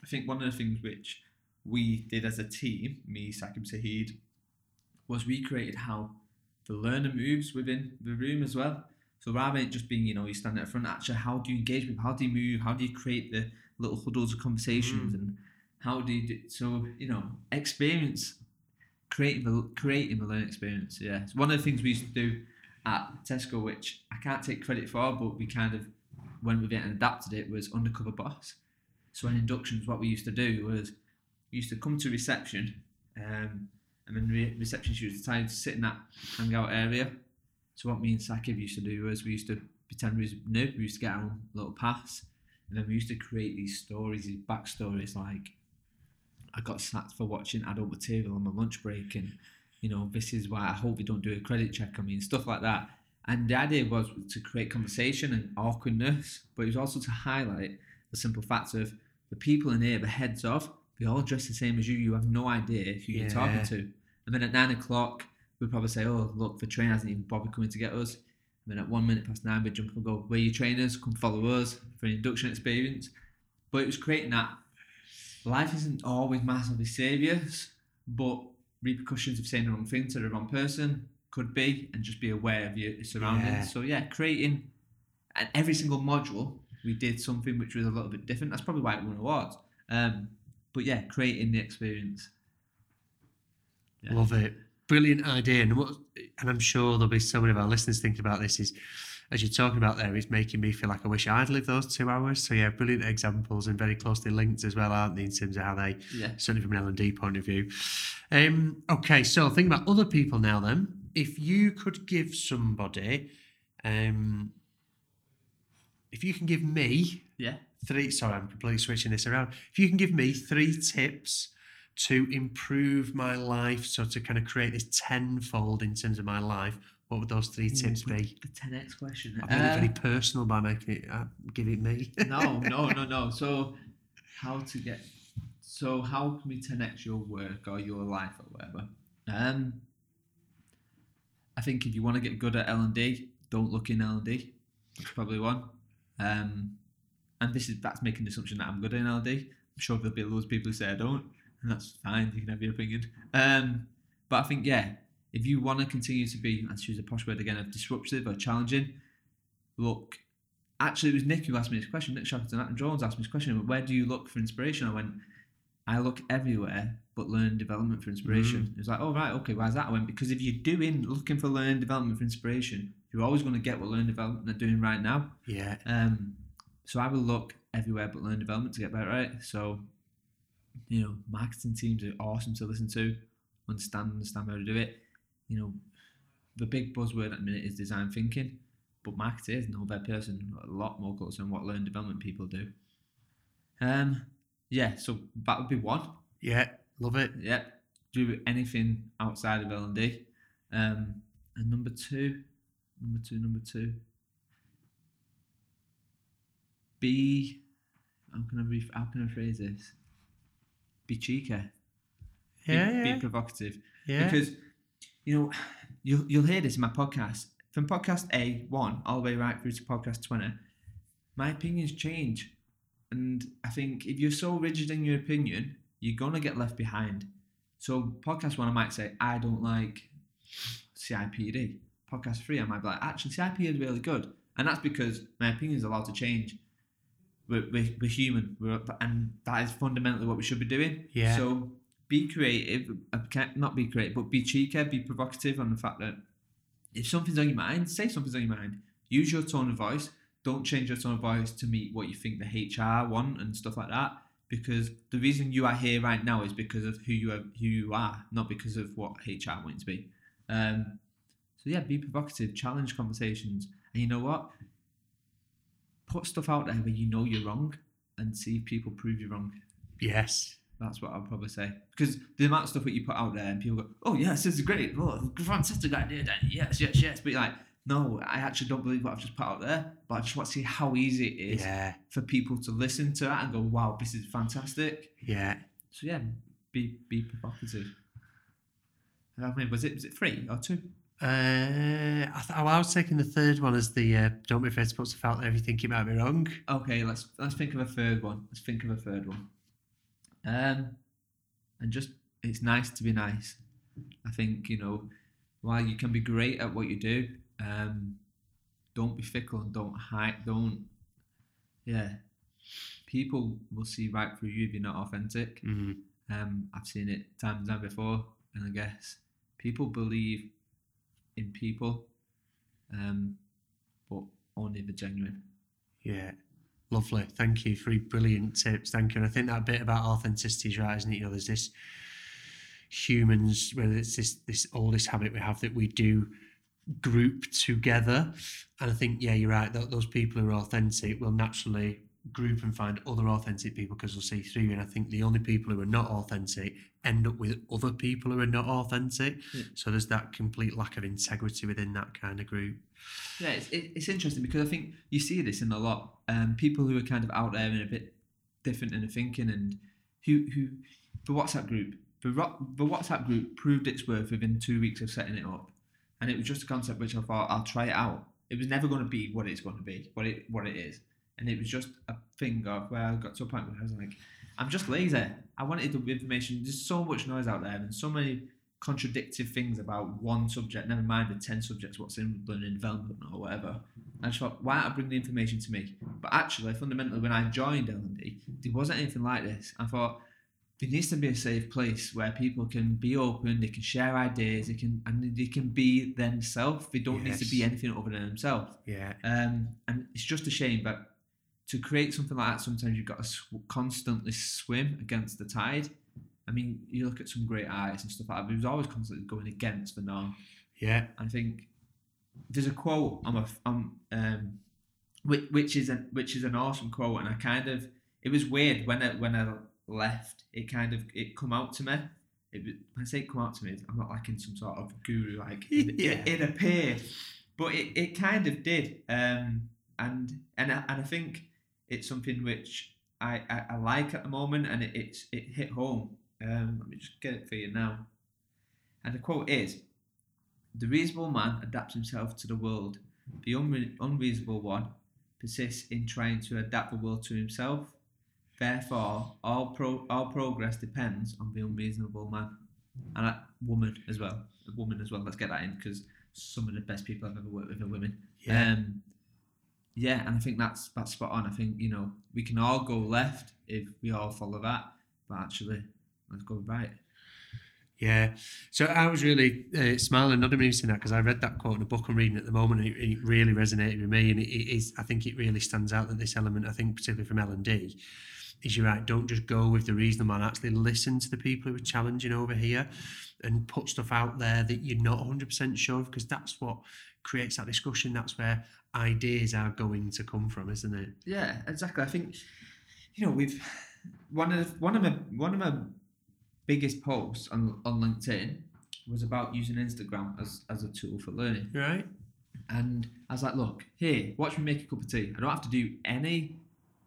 I think one of the things which we did as a team, me, Sakib Sahid, was we created how the learner moves within the room as well. So rather than it just being, you know, you stand at the front, actually, how do you engage with? How do you move? How do you create the little huddles of conversations? Mm. And how do you do? So you know, experience, creating the creating the learning experience. Yeah, it's one of the things we used to do at Tesco, which I can't take credit for, but we kind of when we went and adapted it was undercover boss. So in inductions, what we used to do was used to come to reception, um, and then re- reception she was decided to sit in that hangout area. So what me and Sakib used to do was we used to pretend we was new. We used to get own little paths, and then we used to create these stories, these backstories. Like I got sacked for watching adult material on my lunch break, and you know this is why I hope we don't do a credit check on me and stuff like that. And the idea was to create conversation and awkwardness, but it was also to highlight the simple fact of the people in here, the heads of, they all dress the same as you. You have no idea who you're talking to. And then at nine o'clock, we'd probably say, "Oh, look, the train hasn't even bothered coming to get us." And then at one minute past nine, we'd jump up and go, Where are your trainers? Come follow us for an induction experience. But it was creating that life isn't always massively serious, but repercussions of saying the wrong thing to the wrong person could be, and just be aware of your surroundings. Yeah. So, yeah, creating, and every single module, we did something which was a little bit different. That's probably why it won awards. Um, but yeah, creating the experience. Yeah. Love it. Brilliant idea. And what and I'm sure there'll be so many of our listeners thinking about this is as you're talking about there, it's making me feel like I wish I'd lived those two hours. So yeah, brilliant examples and very closely linked as well, aren't they, in terms of how they Yeah. certainly from an L and D point of view. Um, okay, so think about other people now then. If you could give somebody um if you can give me Yeah. Three sorry i'm completely switching this around if you can give me three tips to improve my life so to kind of create this tenfold in terms of my life what would those three tips be The 10x question. i've made it Uh, very personal by making it uh, give it me no, no, no, no. So, how to get? So, how can we 10x your work or your life or whatever? Um, I think if you want to get good at L and D, don't look in L and D. That's probably one. Um, and this is that's making the assumption that I'm good in L and D. I'm sure there'll be loads of people who say I don't, and that's fine. You can have your opinion. Um, but I think yeah, if you want to continue to be, and choose a posh word again, of disruptive or challenging, look actually it was Nick who asked me this question. Nick Shackleton and Jones asked me this question. Where do you look for inspiration? I went, I look everywhere but learn development for inspiration. It was like, oh right, okay, why's that? I went, because if you're doing looking for learn development for inspiration, you're always going to get what learn development are doing right now. yeah Um, so I will look everywhere but learn development to get better at it. So, you know, marketing teams are awesome to listen to, understand, understand how to do it. You know, the big buzzword at the minute is design thinking, but marketers know their person a lot more closer than what learn development people do. Um, yeah, so that would be one. yeah love it Yeah, do anything outside of L and D. Um, and number two, number two, number two. Be, how can I re- how can I phrase this? Be cheeky. Be, yeah be provocative. yeah. Because you know you'll you'll hear this in my podcast from podcast A one all the way right through to podcast twenty. My opinions change, and I think if you're so rigid in your opinion, you're gonna get left behind. So podcast one, I might say I don't like CIPD. Podcast three, I might be like actually CIPD is really good, and that's because my opinions is allowed to change. We're, we're, we're human, we're, and that is fundamentally what we should be doing. Yeah. So be creative, uh, not be creative, but be cheeky, be provocative on the fact that if something's on your mind, say something's on your mind. Use your tone of voice. Don't change your tone of voice to meet what you think the HR want and stuff like that. Because the reason you are here right now is because of who you are, who you are, not because of what HR wants to be. Um, so yeah, be provocative, challenge conversations, and you know what? Put stuff out there where you know you're wrong, and see if people prove you wrong. yes That's what I'll probably say. Because the amount of stuff that you put out there and people go, oh, yes, this is great. Oh, fantastic idea, Danny. Yes, yes, yes. But you're like, no, I actually don't believe what I've just put out there. But I just want to see how easy it is yeah for people to listen to that and go, wow, this is fantastic. yeah So, yeah, be be provocative. I mean, was it was it three or two? Uh, I, th- I was taking the third one as the uh, don't be afraid to put stuff out there if you think it might be wrong Okay, let's let's think of a third one. Let's think of a third one. Um, and just it's nice to be nice. I think you know, while you can be great at what you do, um, don't be fickle and don't hide. Don't, yeah. People will see right through you if you're not authentic. mm. Um, I've seen it time and time before, and I guess people believe in people, um, but only the genuine. Yeah, lovely. Thank you. Three brilliant tips. Thank you. And I think that bit about authenticity is right, isn't it? You know, there's this humans, whether it's this this all this habit we have that we do group together, and I think yeah, you're right. Those people who are authentic will naturally group and find other authentic people because they'll see through you. And I think the only people who are not authentic end up with other people who are not authentic. Yeah. So there's that complete lack of integrity within that kind of group. Yeah, it's, it's interesting because I think you see this in a lot. Um, people who are kind of out there and a bit different in their thinking, and who who the WhatsApp group, the the WhatsApp group proved its worth within two weeks of setting it up, and it was just a concept which I thought I'll try it out. it was never going to be what it's going to be, what it what it is, and it was just a thing of where I got to a point where I was like, I'm just lazy. I wanted the information. There's so much noise out there, and so many contradictory things about one subject. Never mind the ten subjects, what's in learning development or whatever. I just thought, why don't I bring the information to me? But actually, fundamentally, when I joined L&D, there wasn't anything like this. I thought there needs to be a safe place where people can be open, they can share ideas, they can and they can be themselves. They don't need to be anything other than themselves. Yeah. Um, and it's just a shame, but to create something like that, sometimes you've got to sw- constantly swim against the tide. I mean, you look at some great artists and stuff like that. But he was always constantly going against the norm. Yeah. I think there's a quote on a on um, which, which is a, which is an awesome quote, and I kind of it was weird when I when I left. It kind of it come out to me. It, was- when I say it come out to me, I'm not like in some sort of guru like it, Yeah. it, it appeared, but it, it kind of did. Um, and and I, and I think it's something which I, I, I like at the moment, and it it's, it hit home. Um, let me just get it for you now. And the quote is The reasonable man adapts himself to the world. The unre- unreasonable one persists in trying to adapt the world to himself. Therefore, all, pro- all progress depends on the unreasonable man. And a woman as well. A woman as well. Let's get that in because some of the best people I've ever worked with are women. Yeah. Um, yeah, and I think that's that's spot on. I think you know we can all go left if we all follow that, but actually, let's go right. Yeah. So I was really uh, smiling, not head to that because I read that quote in a book I'm reading at the moment, and it, it really resonated with me. And it, it is, I think, it really stands out that this element, I think, particularly from L and D, is you're right. Don't just go with the reason, man. Actually, listen to the people who are challenging over here, and put stuff out there that you're not 100 percent sure of, because that's what creates that discussion. That's where ideas are going to come from, isn't it? Yeah, exactly. I think you know we've one of one of my one of my biggest posts on on LinkedIn was about using Instagram as as a tool for learning. Right. And I was like, look, here, watch me make a cup of tea. I don't have to do any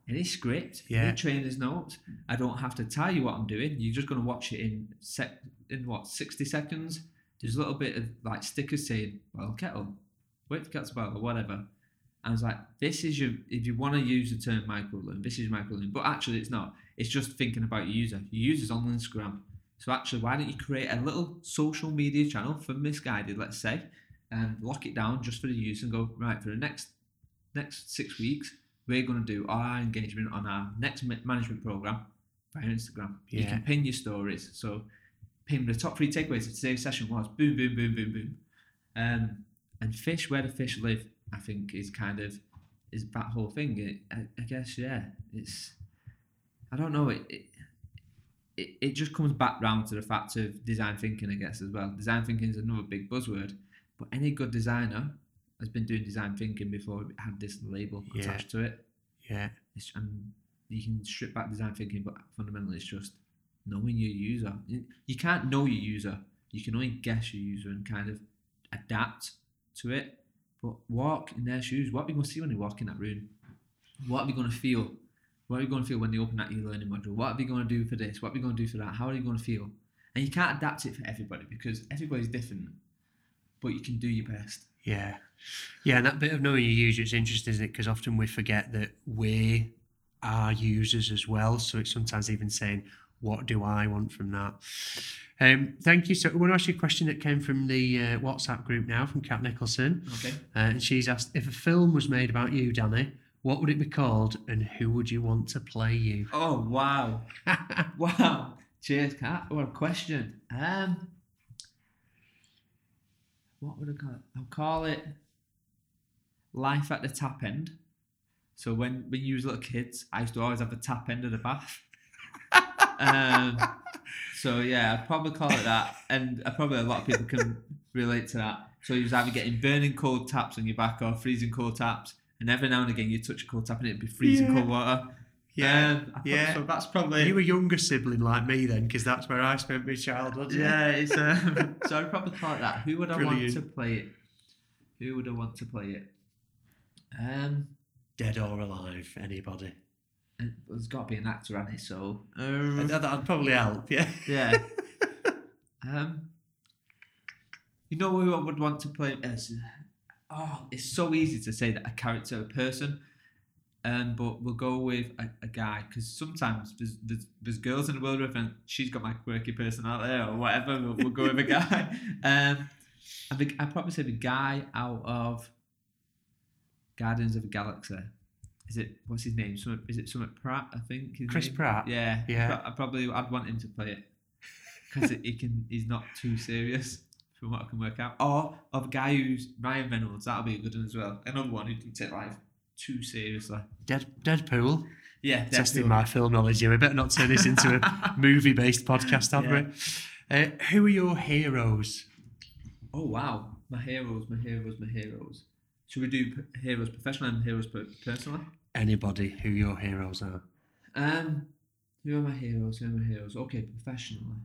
any script, Yeah. any trainer's notes. I don't have to tell you what I'm doing. You're just gonna watch it in sec in what, 60 seconds. There's a little bit of like stickers saying boil kettle, kettle to boil or whatever. I was like, this is your if you want to use the term microlearn, this is microlearn. But actually it's not. It's just thinking about your user. Your user's on Instagram. So actually, why don't you create a little social media channel for Missguided, let's say, and lock it down just for the user and go right for the next next six weeks. We're going to do our engagement on our next management program via Instagram. You can pin your stories. So pin the top three takeaways of today's session was boom, boom, boom, boom, boom. Um, and fish where the fish live, I think, is kind of is that whole thing. It, I, I guess yeah, it's I don't know it. it it, it just comes back round to the fact of design thinking, I guess, as well. Design thinking is another big buzzword, but any good designer has been doing design thinking before it had this label Yeah. attached to it. Yeah. It's, and you can strip back design thinking, but fundamentally, it's just knowing your user. You you can't know your user. You can only guess your user and kind of adapt to it. But walk in their shoes. What are we going to see when they walk in that room? What are we going to feel? What are you going to feel when they open that e-learning module? What are we going to do for this? What are we going to do for that? How are you going to feel? And you can't adapt it for everybody because everybody's different. But you can do your best. Yeah. Yeah, and that bit of knowing your user is interesting, isn't it? Because often we forget that we are users as well. So it's sometimes even saying, what do I want from that? Um, thank you. So I want to ask you a question that came from the uh, WhatsApp group now from Kat Nicholson. Okay. Uh, and she's asked, if a film was made about you, Danny, what would it be called and who would you want to play you? Oh wow, wow! Cheers, Kat. What a question. Um, what would I call it? I'll call it life at the tap end. So when when you was little kids, I used to always have the tap end of the bath. Um, so yeah, I'd probably call it that, and uh, probably a lot of people can relate to that. So you was either getting burning cold taps on your back or freezing cold taps, and every now and again you touch a cold tap and it'd be freezing Yeah. cold water. Yeah, Um, yeah. So that's probably you were a younger sibling like me then? Because that's where I spent my childhood. yeah. It's um, so I'd probably call it that. Who would I want to play it? Who would I want to play it? Um, Dead or alive, anybody. There's got to be an actor on it. So That- That'd probably help, yeah. yeah. um, you know who I would want to play? As oh, it's so easy to say that a character, a person. Um, but we'll go with a, a guy because sometimes there's, there's there's girls in the world with and she's got my quirky personality or whatever. We'll, we'll go with a guy. Um, I think I'd probably say the guy out of Guardians of the Galaxy. Is it what's his name? Summit, is it Summit Pratt? I think. Chris name? Pratt? Yeah, Yeah. I probably I'd want him to play it because he can. He's not too serious from what I can work out. Or of a guy who's Ryan Reynolds. That'll be a good one as well. Another one who didn't take life too seriously. Dead, Deadpool. Yeah, Testing my film knowledge here. We better not turn this into a movie-based podcast, have we? Uh, who are your heroes? Oh wow, my heroes, my heroes, my heroes. Should we do heroes professional and heroes personally? Anybody who your heroes are? Um, who are my heroes? Who are my heroes? Okay, professionally,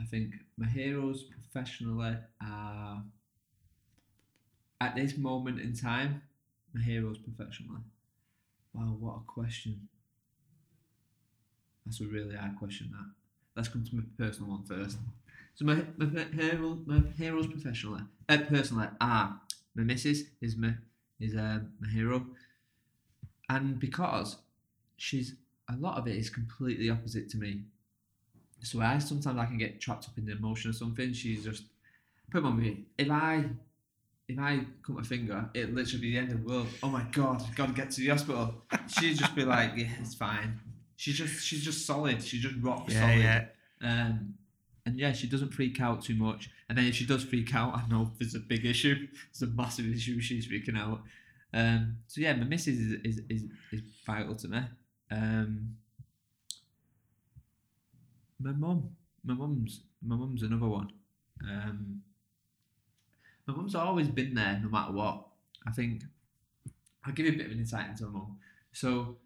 I think my heroes professionally are at this moment in time. My heroes professionally. Wow, what a question. That's a really hard question. That. Let's come to my personal one first. So my my, my hero my heroes professionally, uh, personally are my missus is my is um, my hero, and because she's a lot of it is completely opposite to me. So I sometimes I can get trapped up in the emotion or something. She's just put on me. If I if I cut my finger, it literally be the end of the world. Oh my god, I've got to get to the hospital. She'd just be like, yeah, it's fine. She's just she's just solid. She's just rock Yeah, solid. yeah. Um, and yeah, she doesn't freak out too much. And then if she does freak out, I know there's a big issue. It's a massive issue. She's freaking out. Um, so yeah, my missus is is, is, is vital to me. Um, my mum, my mum's my mum's another one. Um, my mum's always been there, no matter what. I think I'll give you a bit of an insight into my mum. So,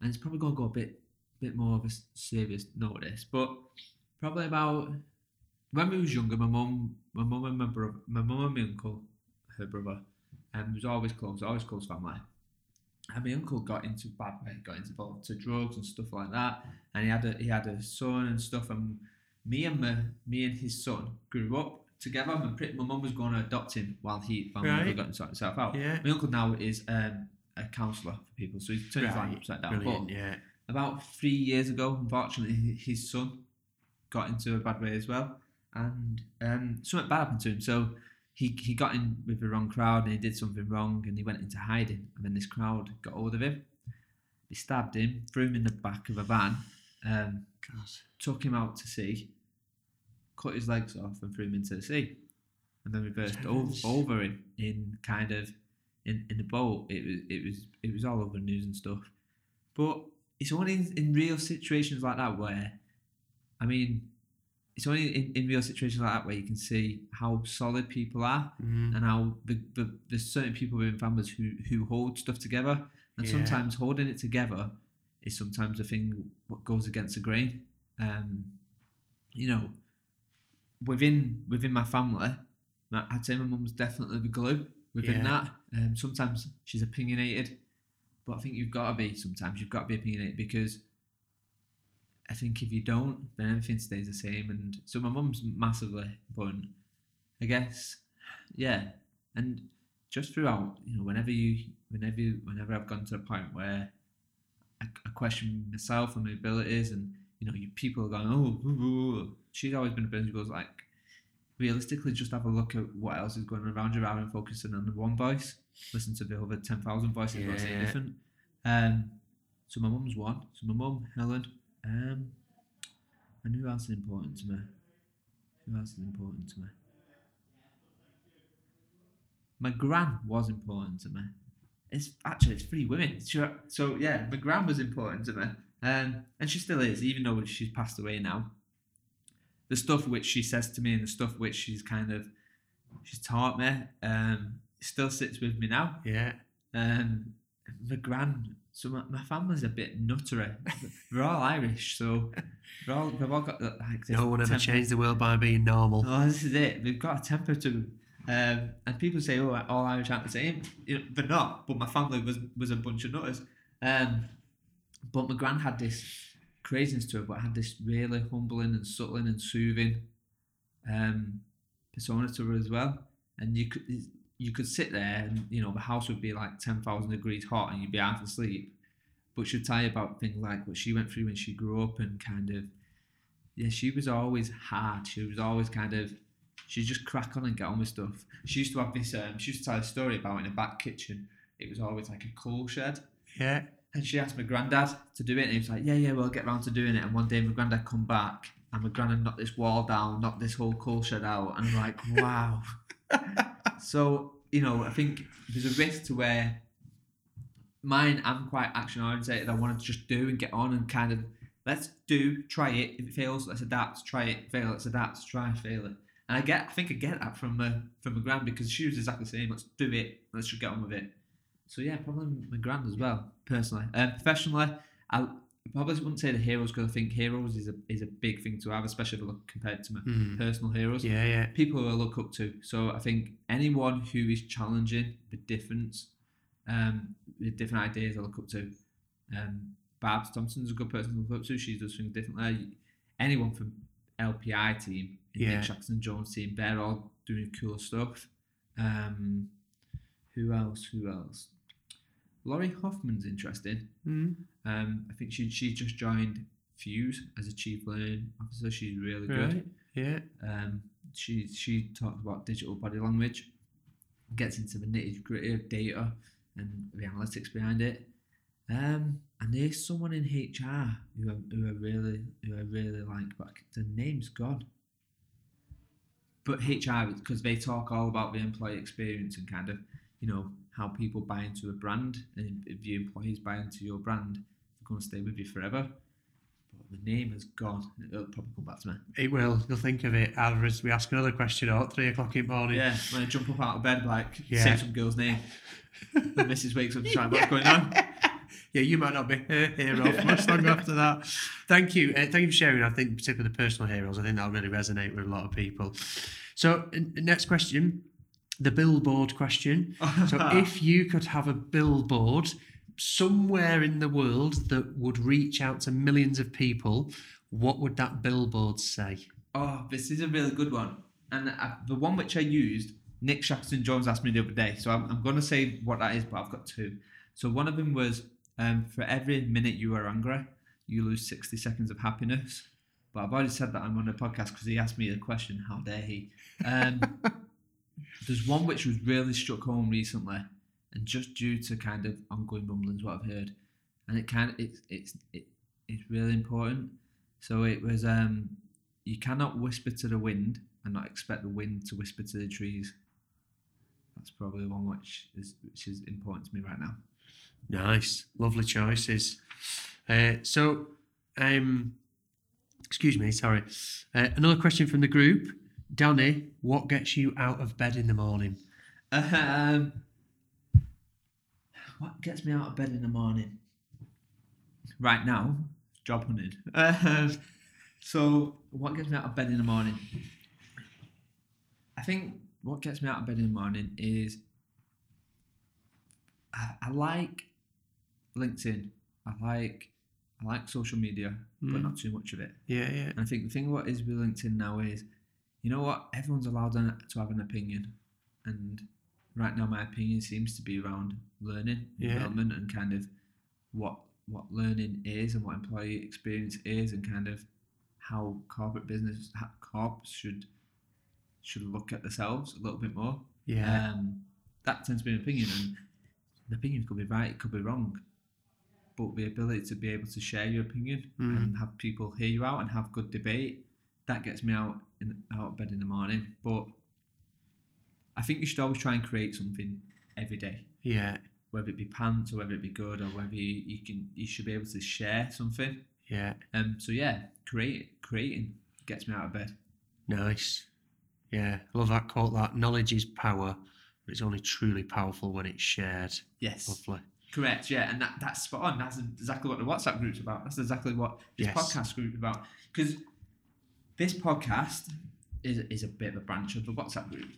and it's probably gonna go a bit bit more of a serious notice, but probably about when we was younger, my mum, my mum and my brother, my mum and my uncle, her brother, and was always close, always close family. And my uncle got into bad way, got involved to drugs and stuff like that, and he had a he had a son and stuff. And me and my me and his son grew up together. My, my mum was going to adopt him while he while my uncle Right. got himself out. Yeah. My uncle now is um, a counsellor for people, so he's turned his life Right. upside down. Brilliant. But Yeah. about three years ago, unfortunately, his son got into a bad way as well, and um, something bad happened to him. So he he got in with the wrong crowd and he did something wrong, and he went into hiding. And then this crowd got hold of him. They stabbed him, threw him in the back of a van, um, took him out to sea, cut his legs off, and threw him into the sea, and then reversed over, over him in kind of in, in the boat. It was it was it was all over the news and stuff. But it's only in, in real situations like that where, I mean, it's only in, in real situations like that where you can see how solid people are Mm. and how the, the, there's certain people within families who, who hold stuff together. And Yeah. sometimes holding it together is sometimes a thing what goes against the grain. Um, you know, within within my family, I'd say my mum's definitely the glue within Yeah. that. Um, sometimes she's opinionated, but I think you've got to be. Sometimes you've got to be opinionated because I think if you don't, then everything stays the same. And so my mum's massively important. I guess, yeah. And just throughout, you know, whenever you, whenever, you, whenever I've gone to a point where I, I question myself and my abilities, and you know, you, people are going, oh, ooh, ooh, ooh," she's always been a person who goes like, realistically, just have a look at what else is going around you rather than focusing on the one voice. Listen to the other ten thousand voices, Yeah. different. Um, so my mum's one. So my mum, Helen, um, and who else is important to me? Who else is important to me? My gran was important to me. It's actually it's three women. Sure. So yeah, my gran was important to me, um, and she still is, even though she's passed away now. The stuff which she says to me and the stuff which she's kind of she's taught me, um, still sits with me now. Yeah. Um, the gran, so my, my family's a bit nuttery. We're all Irish, so we're all, we've all got that, like No one ever changed the world by being normal. Oh, this is it. We've got a temper to. Um, and people say, "Oh, all Irish aren't the same." You know, they're not. But my family was was a bunch of nutters. Um, but my gran had this craziness to her, but had this really humbling and subtle and soothing um, persona to her as well. And you could, you could sit there and you know the house would be like ten thousand degrees hot and you'd be half asleep. But she'd tell you about things like what she went through when she grew up and kind of yeah, she was always hard. She was always kind of she'd just crack on and get on with stuff. She used to have this um she used to tell a story about in a back kitchen. It was always like a coal shed. Yeah. And she asked my granddad to do it, and he was like, "Yeah, yeah, we'll get round to doing it." And one day, my granddad come back, and my granddad knocked this wall down, knocked this whole coal shed out, and I'm like, "Wow." so you know, I think there's a risk to where mine. I'm quite action oriented. I want to just do and get on and kind of let's do, try it. If it fails, let's adapt. Try it, fail, let's adapt. Try, fail it. And I get, I think I get that from uh, from my grand because she was exactly the same. Let's do it. Let's just get on with it. So yeah, probably my grand as well. Personally, um, professionally, I probably wouldn't say the heroes because I think heroes is a is a big thing to have, especially look compared to my Mm. personal heroes. Yeah, yeah. People who I look up to. So I think anyone who is challenging the difference, um, with different ideas, I look up to. Um, Babs Thompson's a good person to look up to. She does things differently. Anyone from LPI team, Yeah. Nick Shackleton-Jones team, they're all doing cool stuff. Um, who else? Who else? Laurie Hoffman's interesting. Mm. Um, I think she she just joined Fuse as a chief learning officer. She's really good. Right. Yeah. Um, she she talked about digital body language, gets into the nitty gritty of data and the analytics behind it. Um, and there's someone in HR who I, who I really who I really like, but the name's gone. But HR because they talk all about the employee experience and kind of you know how people buy into a brand, and if your employees buy into your brand, they're going to stay with you forever. But the name has gone. It'll probably come back to me. It will. You'll think of it as we ask another question at three o'clock in the morning. Yeah, when I jump up out of bed, like Yeah. say some girl's name. and Mrs. wakes up and trying, what's going on? Yeah, you might not be a hero for much longer after that. Thank you. Uh, thank you for sharing. I think, particularly the personal heroes, I think that'll really resonate with a lot of people. So, next question the billboard question. So, if you could have a billboard somewhere in the world that would reach out to millions of people, what would that billboard say? Oh, this is a really good one. And I, the one which I used, Nick Shackleton-Jones asked me the other day. So I'm, I'm going to say what that is, but I've got two. So one of them was um, for every minute you are angry, you lose 60 seconds of happiness. But I've already said that I'm on a podcast because he asked me a question. How dare he? Um, there's one which was really struck home recently, and just due to kind of ongoing rumblings, what I've heard, and it kind of it's it's it, it's really important. So it was um, you cannot whisper to the wind and not expect the wind to whisper to the trees. That's probably one which is which is important to me right now. Nice, lovely choices. Uh, so, um, excuse me, sorry. Uh, another question from the group. Danny, what gets you out of bed in the morning? Um, what gets me out of bed in the morning? Right now, job hunting. Um, so, what gets me out of bed in the morning? I think what gets me out of bed in the morning is I, I like LinkedIn. I like I like social media, but Mm. not too much of it. Yeah, yeah, And I think the thing what is with LinkedIn now is, you know what, everyone's allowed to have an opinion, and right now my opinion seems to be around learning, Yeah. development, and kind of what what learning is and what employee experience is, and kind of how corporate business how corps should should look at themselves a little bit more. yeah. Um, that tends to be an opinion, and the opinion could be right, it could be wrong. But the ability to be able to share your opinion Mm. and have people hear you out and have good debate, that gets me out in, out of bed in the morning. But I think you should always try and create something every day, yeah, whether it be pants or whether it be good or whether you, you can you should be able to share something. yeah. Um, so yeah, create creating gets me out of bed. Nice. Yeah, I love that quote. That knowledge is power, but it's only truly powerful when it's shared. Yes. Lovely. Correct, yeah, and that, that's spot on. That's exactly what the WhatsApp group's about. That's exactly what this Yes. podcast group's about. Because this podcast is, is a bit of a branch of the WhatsApp group.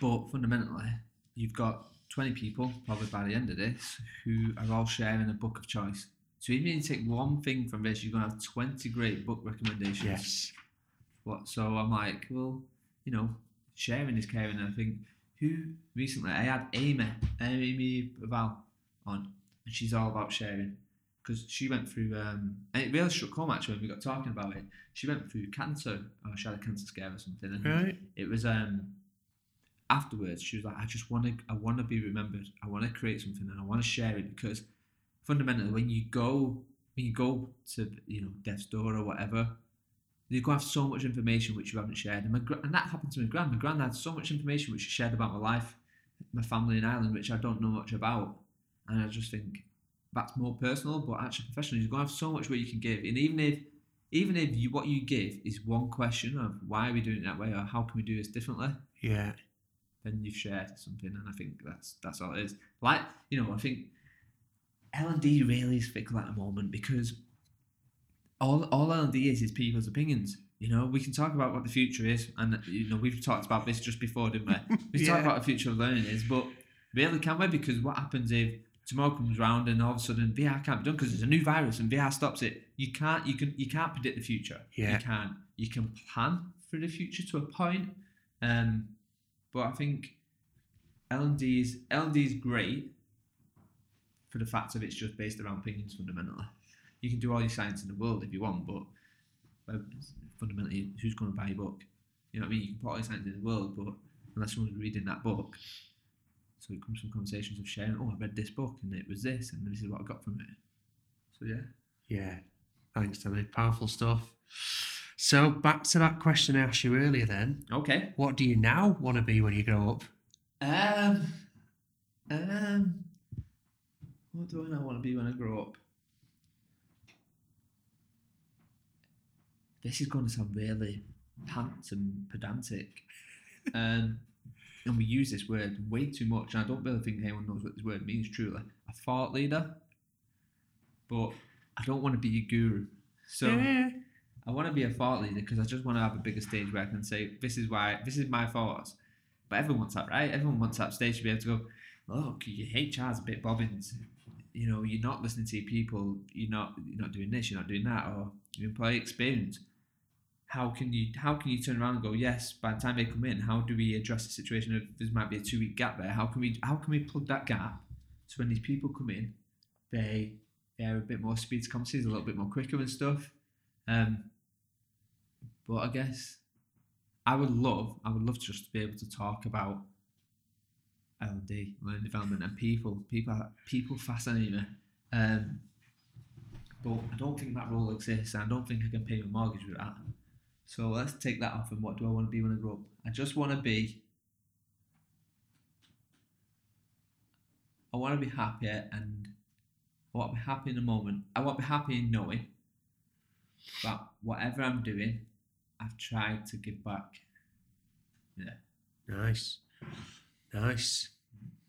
But fundamentally, you've got 20 people, probably by the end of this, who are all sharing a book of choice. So even if you take one thing from this, you're going to have 20 great book recommendations. Yes. What? So I'm like, well, you know, sharing is caring. And I think who recently I had Amy, Amy Val on, and she's all about sharing because she went through, um, and it really struck home actually when we got talking about it. She went through cancer, or she had a cancer scare or something, and Right. it was um afterwards she was like i just want to i want to be remembered i want to create something and i want to share it because fundamentally when you go when you go to you know death's door or whatever you go have so much information which you haven't shared and, my, and that happened to my grand my grand had so much information which she shared about my life my family in ireland which i don't know much about and i just think that's more personal but actually professionally you're going to have so much where you can give and even if even if you what you give is one question of why are we doing it that way or how can we do this differently Yeah. then you've shared something, and I think that's that's all it is. Like you know, I think L and D really is fickle at the moment because all all L and D is is people's opinions. You know, we can talk about what the future is, and you know we've talked about this just before, didn't we? We Yeah. talked about the future of learning is, but really can we? Because what happens if tomorrow comes round and all of a sudden VR can't be done because there's a new virus and VR stops it? You can't you can you can't predict the future. Yeah. You can't. You can plan for the future to a point. Um, but I think L and is L and D is great for the fact of it's just based around opinions fundamentally. You can do all your science in the world if you want, but well, fundamentally, who's going to buy a book? You know what I mean? You can put all your science in the world, but unless someone's reading that book, so it comes from conversations of sharing. Oh, I read this book and it was this, and this is what I got from it. So yeah. Yeah. Thanks, Danny. Powerful stuff. So back to that question I asked you earlier then. Okay. What do you now want to be when you grow up? Um. Um. What do I now want to be when I grow up? This is going to sound really pants and pedantic. Um, and we use this word way too much, and I don't really think anyone knows what this word means truly. A thought leader, but I don't want to be a guru. So yeah. I want to be a thought leader because I just want to have a bigger stage where I can say, "This is why, this is my thoughts." But everyone wants that, right? Everyone wants that stage to be able to go, "Look, your HR's a bit bobbins. You know, you're not listening to your people. You're not, you're not doing this. You're not doing that. Or your employee experience. How can you, how can you turn around and go, yes? By the time they come in, how do we address the situation? If there might be a two week gap there, how can we, how can we plug that gap? So when these people come in, they, they're a bit more speed to conversations, a little bit more quicker and stuff. Um, but I guess I would love, I would love just to be able to talk about L D, learning development, and people. People, people fascinate me. Um, but I don't think that role exists, and I don't think I can pay my mortgage with that. So let's take that off. And what do I want to be when I grow up? I just want to be. I want to be happy, and I want to be happy in the moment. I want to be happy in knowing that whatever I'm doing, I've tried to give back. Yeah. Nice. Nice.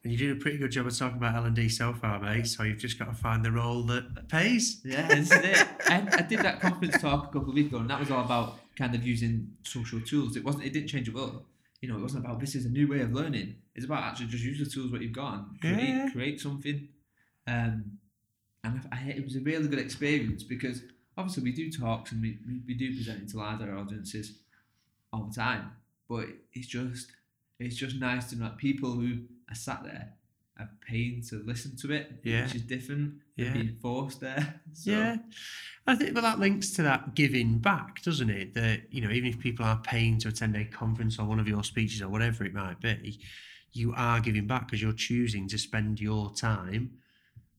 And you're doing a pretty good job of talking about L and D so far, mate. So you've just got to find the role that pays. Yeah, this is it. I, I did that conference talk a couple of weeks ago, and that was all about kind of using social tools. It wasn't. It didn't change the world. You know, it wasn't about this is a new way of learning. It's about actually just use the tools what you've got and create, Yeah. create something. Um, and I, I, it was a really good experience because obviously we do talks and we, we, do present it to larger audiences all the time. But it's just it's just nice to know that people who are sat there are paying to listen to it, Yeah. which is different Yeah. than being forced there. So, Yeah. I think but that links to that giving back, doesn't it? That, you know, even if people are paying to attend a conference or one of your speeches or whatever it might be, you are giving back because you're choosing to spend your time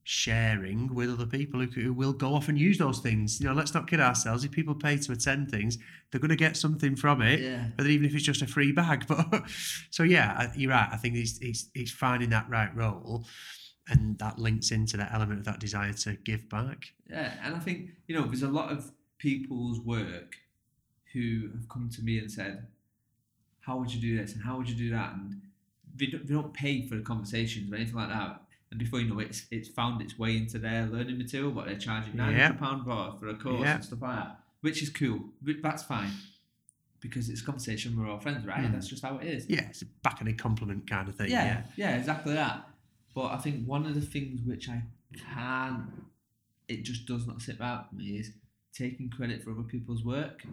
sharing with other people who, who will go off and use those things. You know, let's not kid ourselves. If people pay to attend things, they're going to get something from it. Yeah. even if it's just a free bag. But so yeah, you're right. I think it's it's it's finding that right role, and that links into that element of that desire to give back. Yeah, and I think you know there's a lot of people's work who have come to me and said, "How would you do this?" and "How would you do that?" and they don't, they don't pay for the conversations or anything like that. And before you know it, it's it's found its way into their learning material, what they're charging nine Yeah. hundred pound for for a course Yeah. and stuff like that, which is cool. But that's fine because it's a conversation. We're all friends, right? Mm. That's just how it is. Yeah, it's a backhanded compliment kind of thing. Yeah, yeah, exactly that. But I think one of the things which I can, it just does not sit right with me is taking credit for other people's work.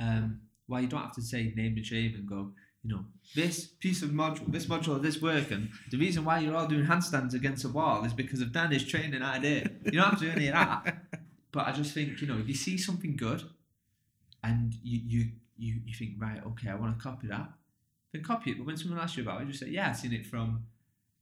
Um, while you don't have to say name and shame and go, you know, this piece of module, this module of this work, and the reason why you're all doing handstands against a wall is because of Danny's training idea. You don't have to do any of that. But I just think, you know, if you see something good and you you you, you think, right, okay, I want to copy that, then copy it. But when someone asks you about it, just say, yeah, I've seen it from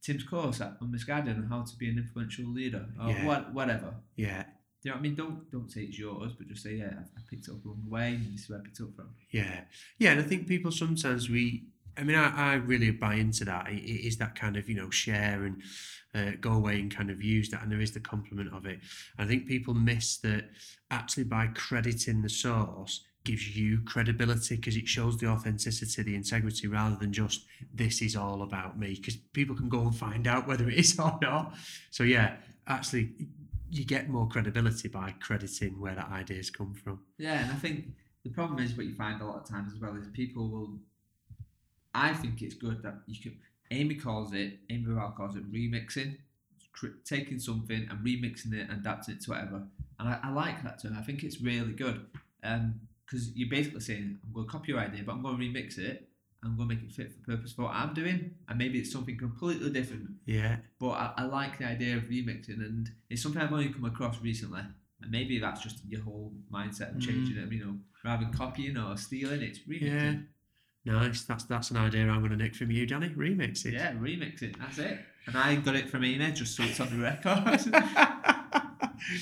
Tim's course at, on Missguided on how to be an influential leader or Yeah. what, whatever. Yeah. You know what I mean? Don't don't say it's yours, but just say, yeah, I, I picked it up along the way and this is where I picked it up from. Yeah, yeah, and I think people sometimes we. I mean, I, I really buy into that. It, it is that kind of you know share and uh, go away and kind of use that, and there is the compliment of it. I think people miss that actually by crediting the source gives you credibility because it shows the authenticity, the integrity, rather than just this is all about me. Because people can go and find out whether it is or not. So yeah, actually, you get more credibility by crediting where that idea's come from. Yeah, and I think the problem is what you find a lot of times as well is people will. I think it's good that you can. Amy calls it. Amy Burrell calls it remixing, taking something and remixing it and adapting it to whatever. And I, I like that term. I think it's really good. Um, because you're basically saying I'm going to copy your idea, but I'm going to remix it. I'm going to make it fit for purpose for what I'm doing, and maybe it's something completely different. Yeah, But I, I like the idea of remixing, and it's something I've only come across recently. And maybe that's just your whole mindset of changing mm. it. You know, rather than copying or stealing, it's remixing. Yeah. Nice. That's that's an idea I'm going to nick from you, Danny. Remix it. Yeah, remix it. That's it. And I got it from Amy just so it's on the record.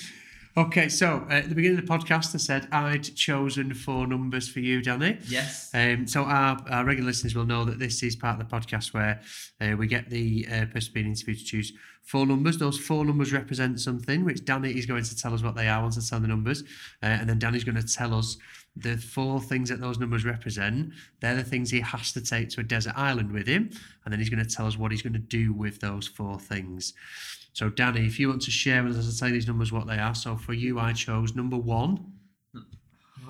okay, so uh, at the beginning of the podcast, I said I'd chosen four numbers for you, Danny. yes. Um, so our, our regular listeners will know that this is part of the podcast where uh, we get the uh, person being interviewed to choose four numbers. Those four numbers represent something, which Danny is going to tell us what they are once I tell the numbers, uh, and then Danny's going to tell us the four things that those numbers represent. They're the things he has to take to a desert island with him, and then he's going to tell us what he's going to do with those four things. So, Danny, if you want to share with us, I'll tell these numbers what they are. So, for you, I chose number one,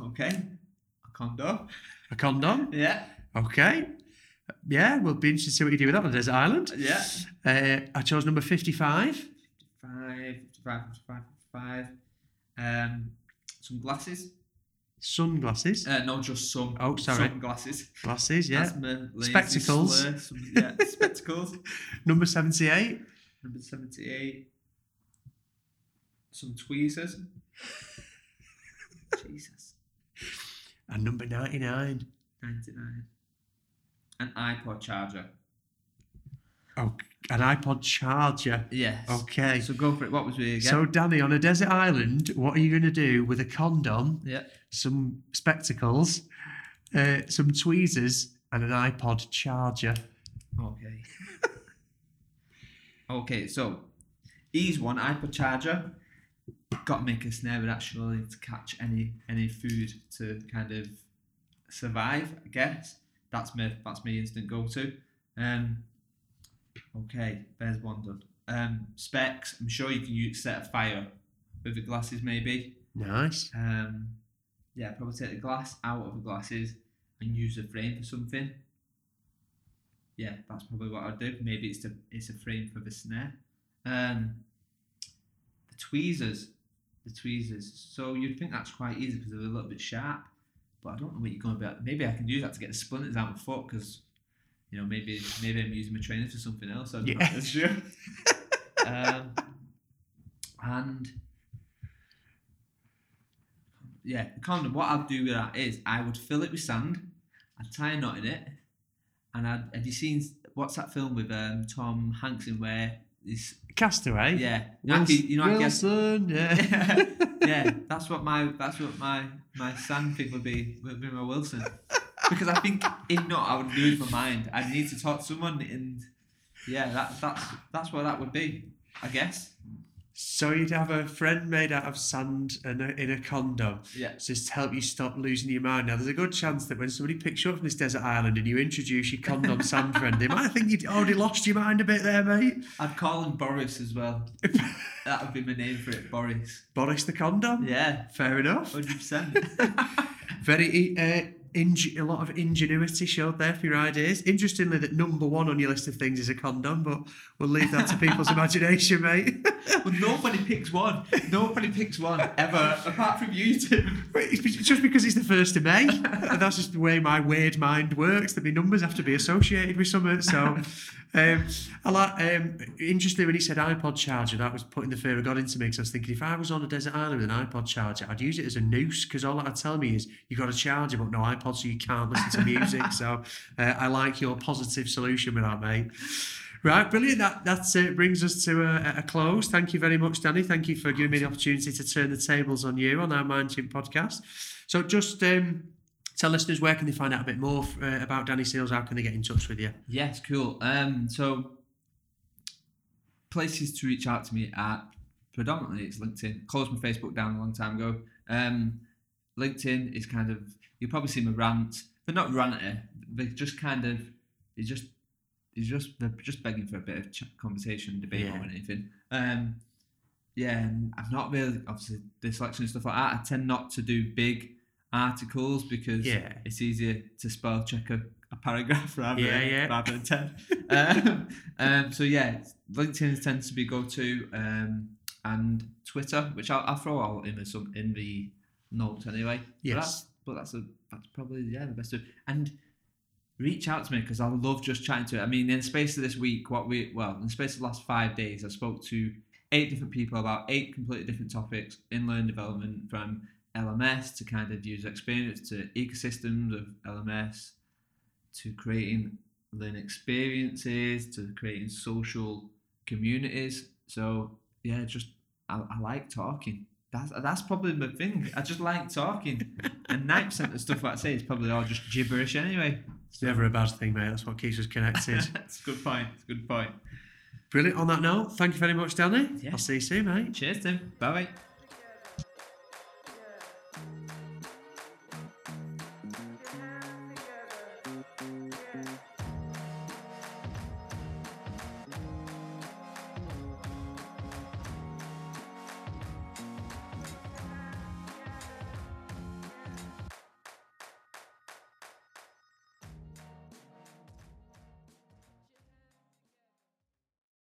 okay. A condo. a condom. Yeah. Okay. Yeah, we'll be interested to see what you do with that on Desert Island. Yeah. Uh, I chose number 55. Five, five, five, five. Um, some glasses. Sunglasses. Uh, no, just some. Oh, sorry. Sunglasses. Glasses, yeah. Spectacles. slur. Some, yeah, spectacles. Number 78. Number 78. Some tweezers. Jesus. And number 99. 99. An iPod charger. Oh, an iPod charger. Yes. Okay. So go for it. What was we again? So, Danny, on a desert island, what are you going to do with a condom, yeah. Some spectacles, uh, some tweezers, and an iPod charger? Okay. okay, so ease one iPod charger. Got to make a snare with actually to catch any any food to kind of survive. I guess that's my that's my instant go to. Um. Okay, there's one done. Um, specs. I'm sure you can use set a fire with the glasses maybe. Nice. Um, yeah, probably take the glass out of the glasses and use the frame for something. Yeah, that's probably what I'd do. Maybe it's the it's a frame for the snare. Um, the tweezers, the tweezers. So you'd think that's quite easy because they're a little bit sharp, but I don't know what you're going to be. Maybe I can use that to get the splinters out of my foot because, you know, maybe maybe I'm using my trainers for something else. I don't know. Yeah. That's true. um, and yeah, the condom. What I'd do with that is I would fill it with sand. I'd tie a knot in it, and I'd. Have you seen what's that film with um, Tom Hanks in where this? Castaway. Yeah, you know, I you know, I guess. Wilson. Yeah. yeah, that's what my that's what my my sand thing would be would be my Wilson. Because I think if not, I would lose my mind. I'd need to talk to someone, and yeah, that that's that's what that would be. I guess. So you'd have a friend made out of sand and a, in a condom. Yeah. just to help you stop losing your mind. Now, there's a good chance that when somebody picks you up from this desert island and you introduce your condom sand friend, they might think you'd already lost your mind a bit there, mate. I'd call him Boris as well. That would be my name for it, Boris. Boris the condom. Yeah, Fair enough. hundred percent. Very. Uh, inge- a lot of ingenuity showed there for your ideas. Interestingly, that number one on your list of things is a condom, but we'll leave that to people's imagination, mate. Well, nobody picks one. Nobody picks one ever, apart from you two. It's just because it's the first of May. and that's just the way my weird mind works. That my numbers have to be associated with something. So, um, I like. Um, interestingly, when he said iPod charger, that was putting the fear of God into me. Because I was thinking, if I was on a desert island with an iPod charger, I'd use it as a noose. Because all that'd tell me is you've got a charger, but no iPod, so you can't listen to music. so, uh, I like your positive solution with that, mate. Right, brilliant. That that uh, brings us to a, a close. Thank you very much, Danny. Thank you for giving me the opportunity to turn the tables on you on our Mind Chimp podcast. So, just um, tell listeners where can they find out a bit more uh, about Danny Seals? How can they get in touch with you? Yes, cool. Um, so places to reach out to me at predominantly it's LinkedIn. Closed my Facebook down a long time ago. Um, LinkedIn is kind of you'll probably see my rant. They're not ranty. They're just kind of it's just it's just they're just begging for a bit of conversation, debate Yeah. or anything. Um, yeah, and I've not really obviously dyslexia and stuff like that. I tend not to do big articles because Yeah. it's easier to spell check a, a paragraph rather Yeah, than yeah. rather than ten. um, um, so yeah, LinkedIn tends to be go to, um, and Twitter, which I'll, I'll throw all in the some in the notes anyway. But Yes. that's, but that's a that's probably yeah the best. Of, and reach out to me because I love just chatting to it. I mean, in the space of this week, what we well in the space of the last five days, I spoke to eight different people about eight completely different topics in learning development from LMS to kind of user experience to ecosystems of LMS to creating learning experiences to creating social communities. So yeah, just I, I like talking. That's that's probably my thing. I just like talking, and ninety percent of stuff I say is probably all just gibberish anyway. It's never a bad thing, mate. That's what keeps us connected. That's a good point. It's a good point. Brilliant. On that note, thank you very much, Danny. Yeah. I'll see you soon, mate. Cheers, Tim. Bye bye.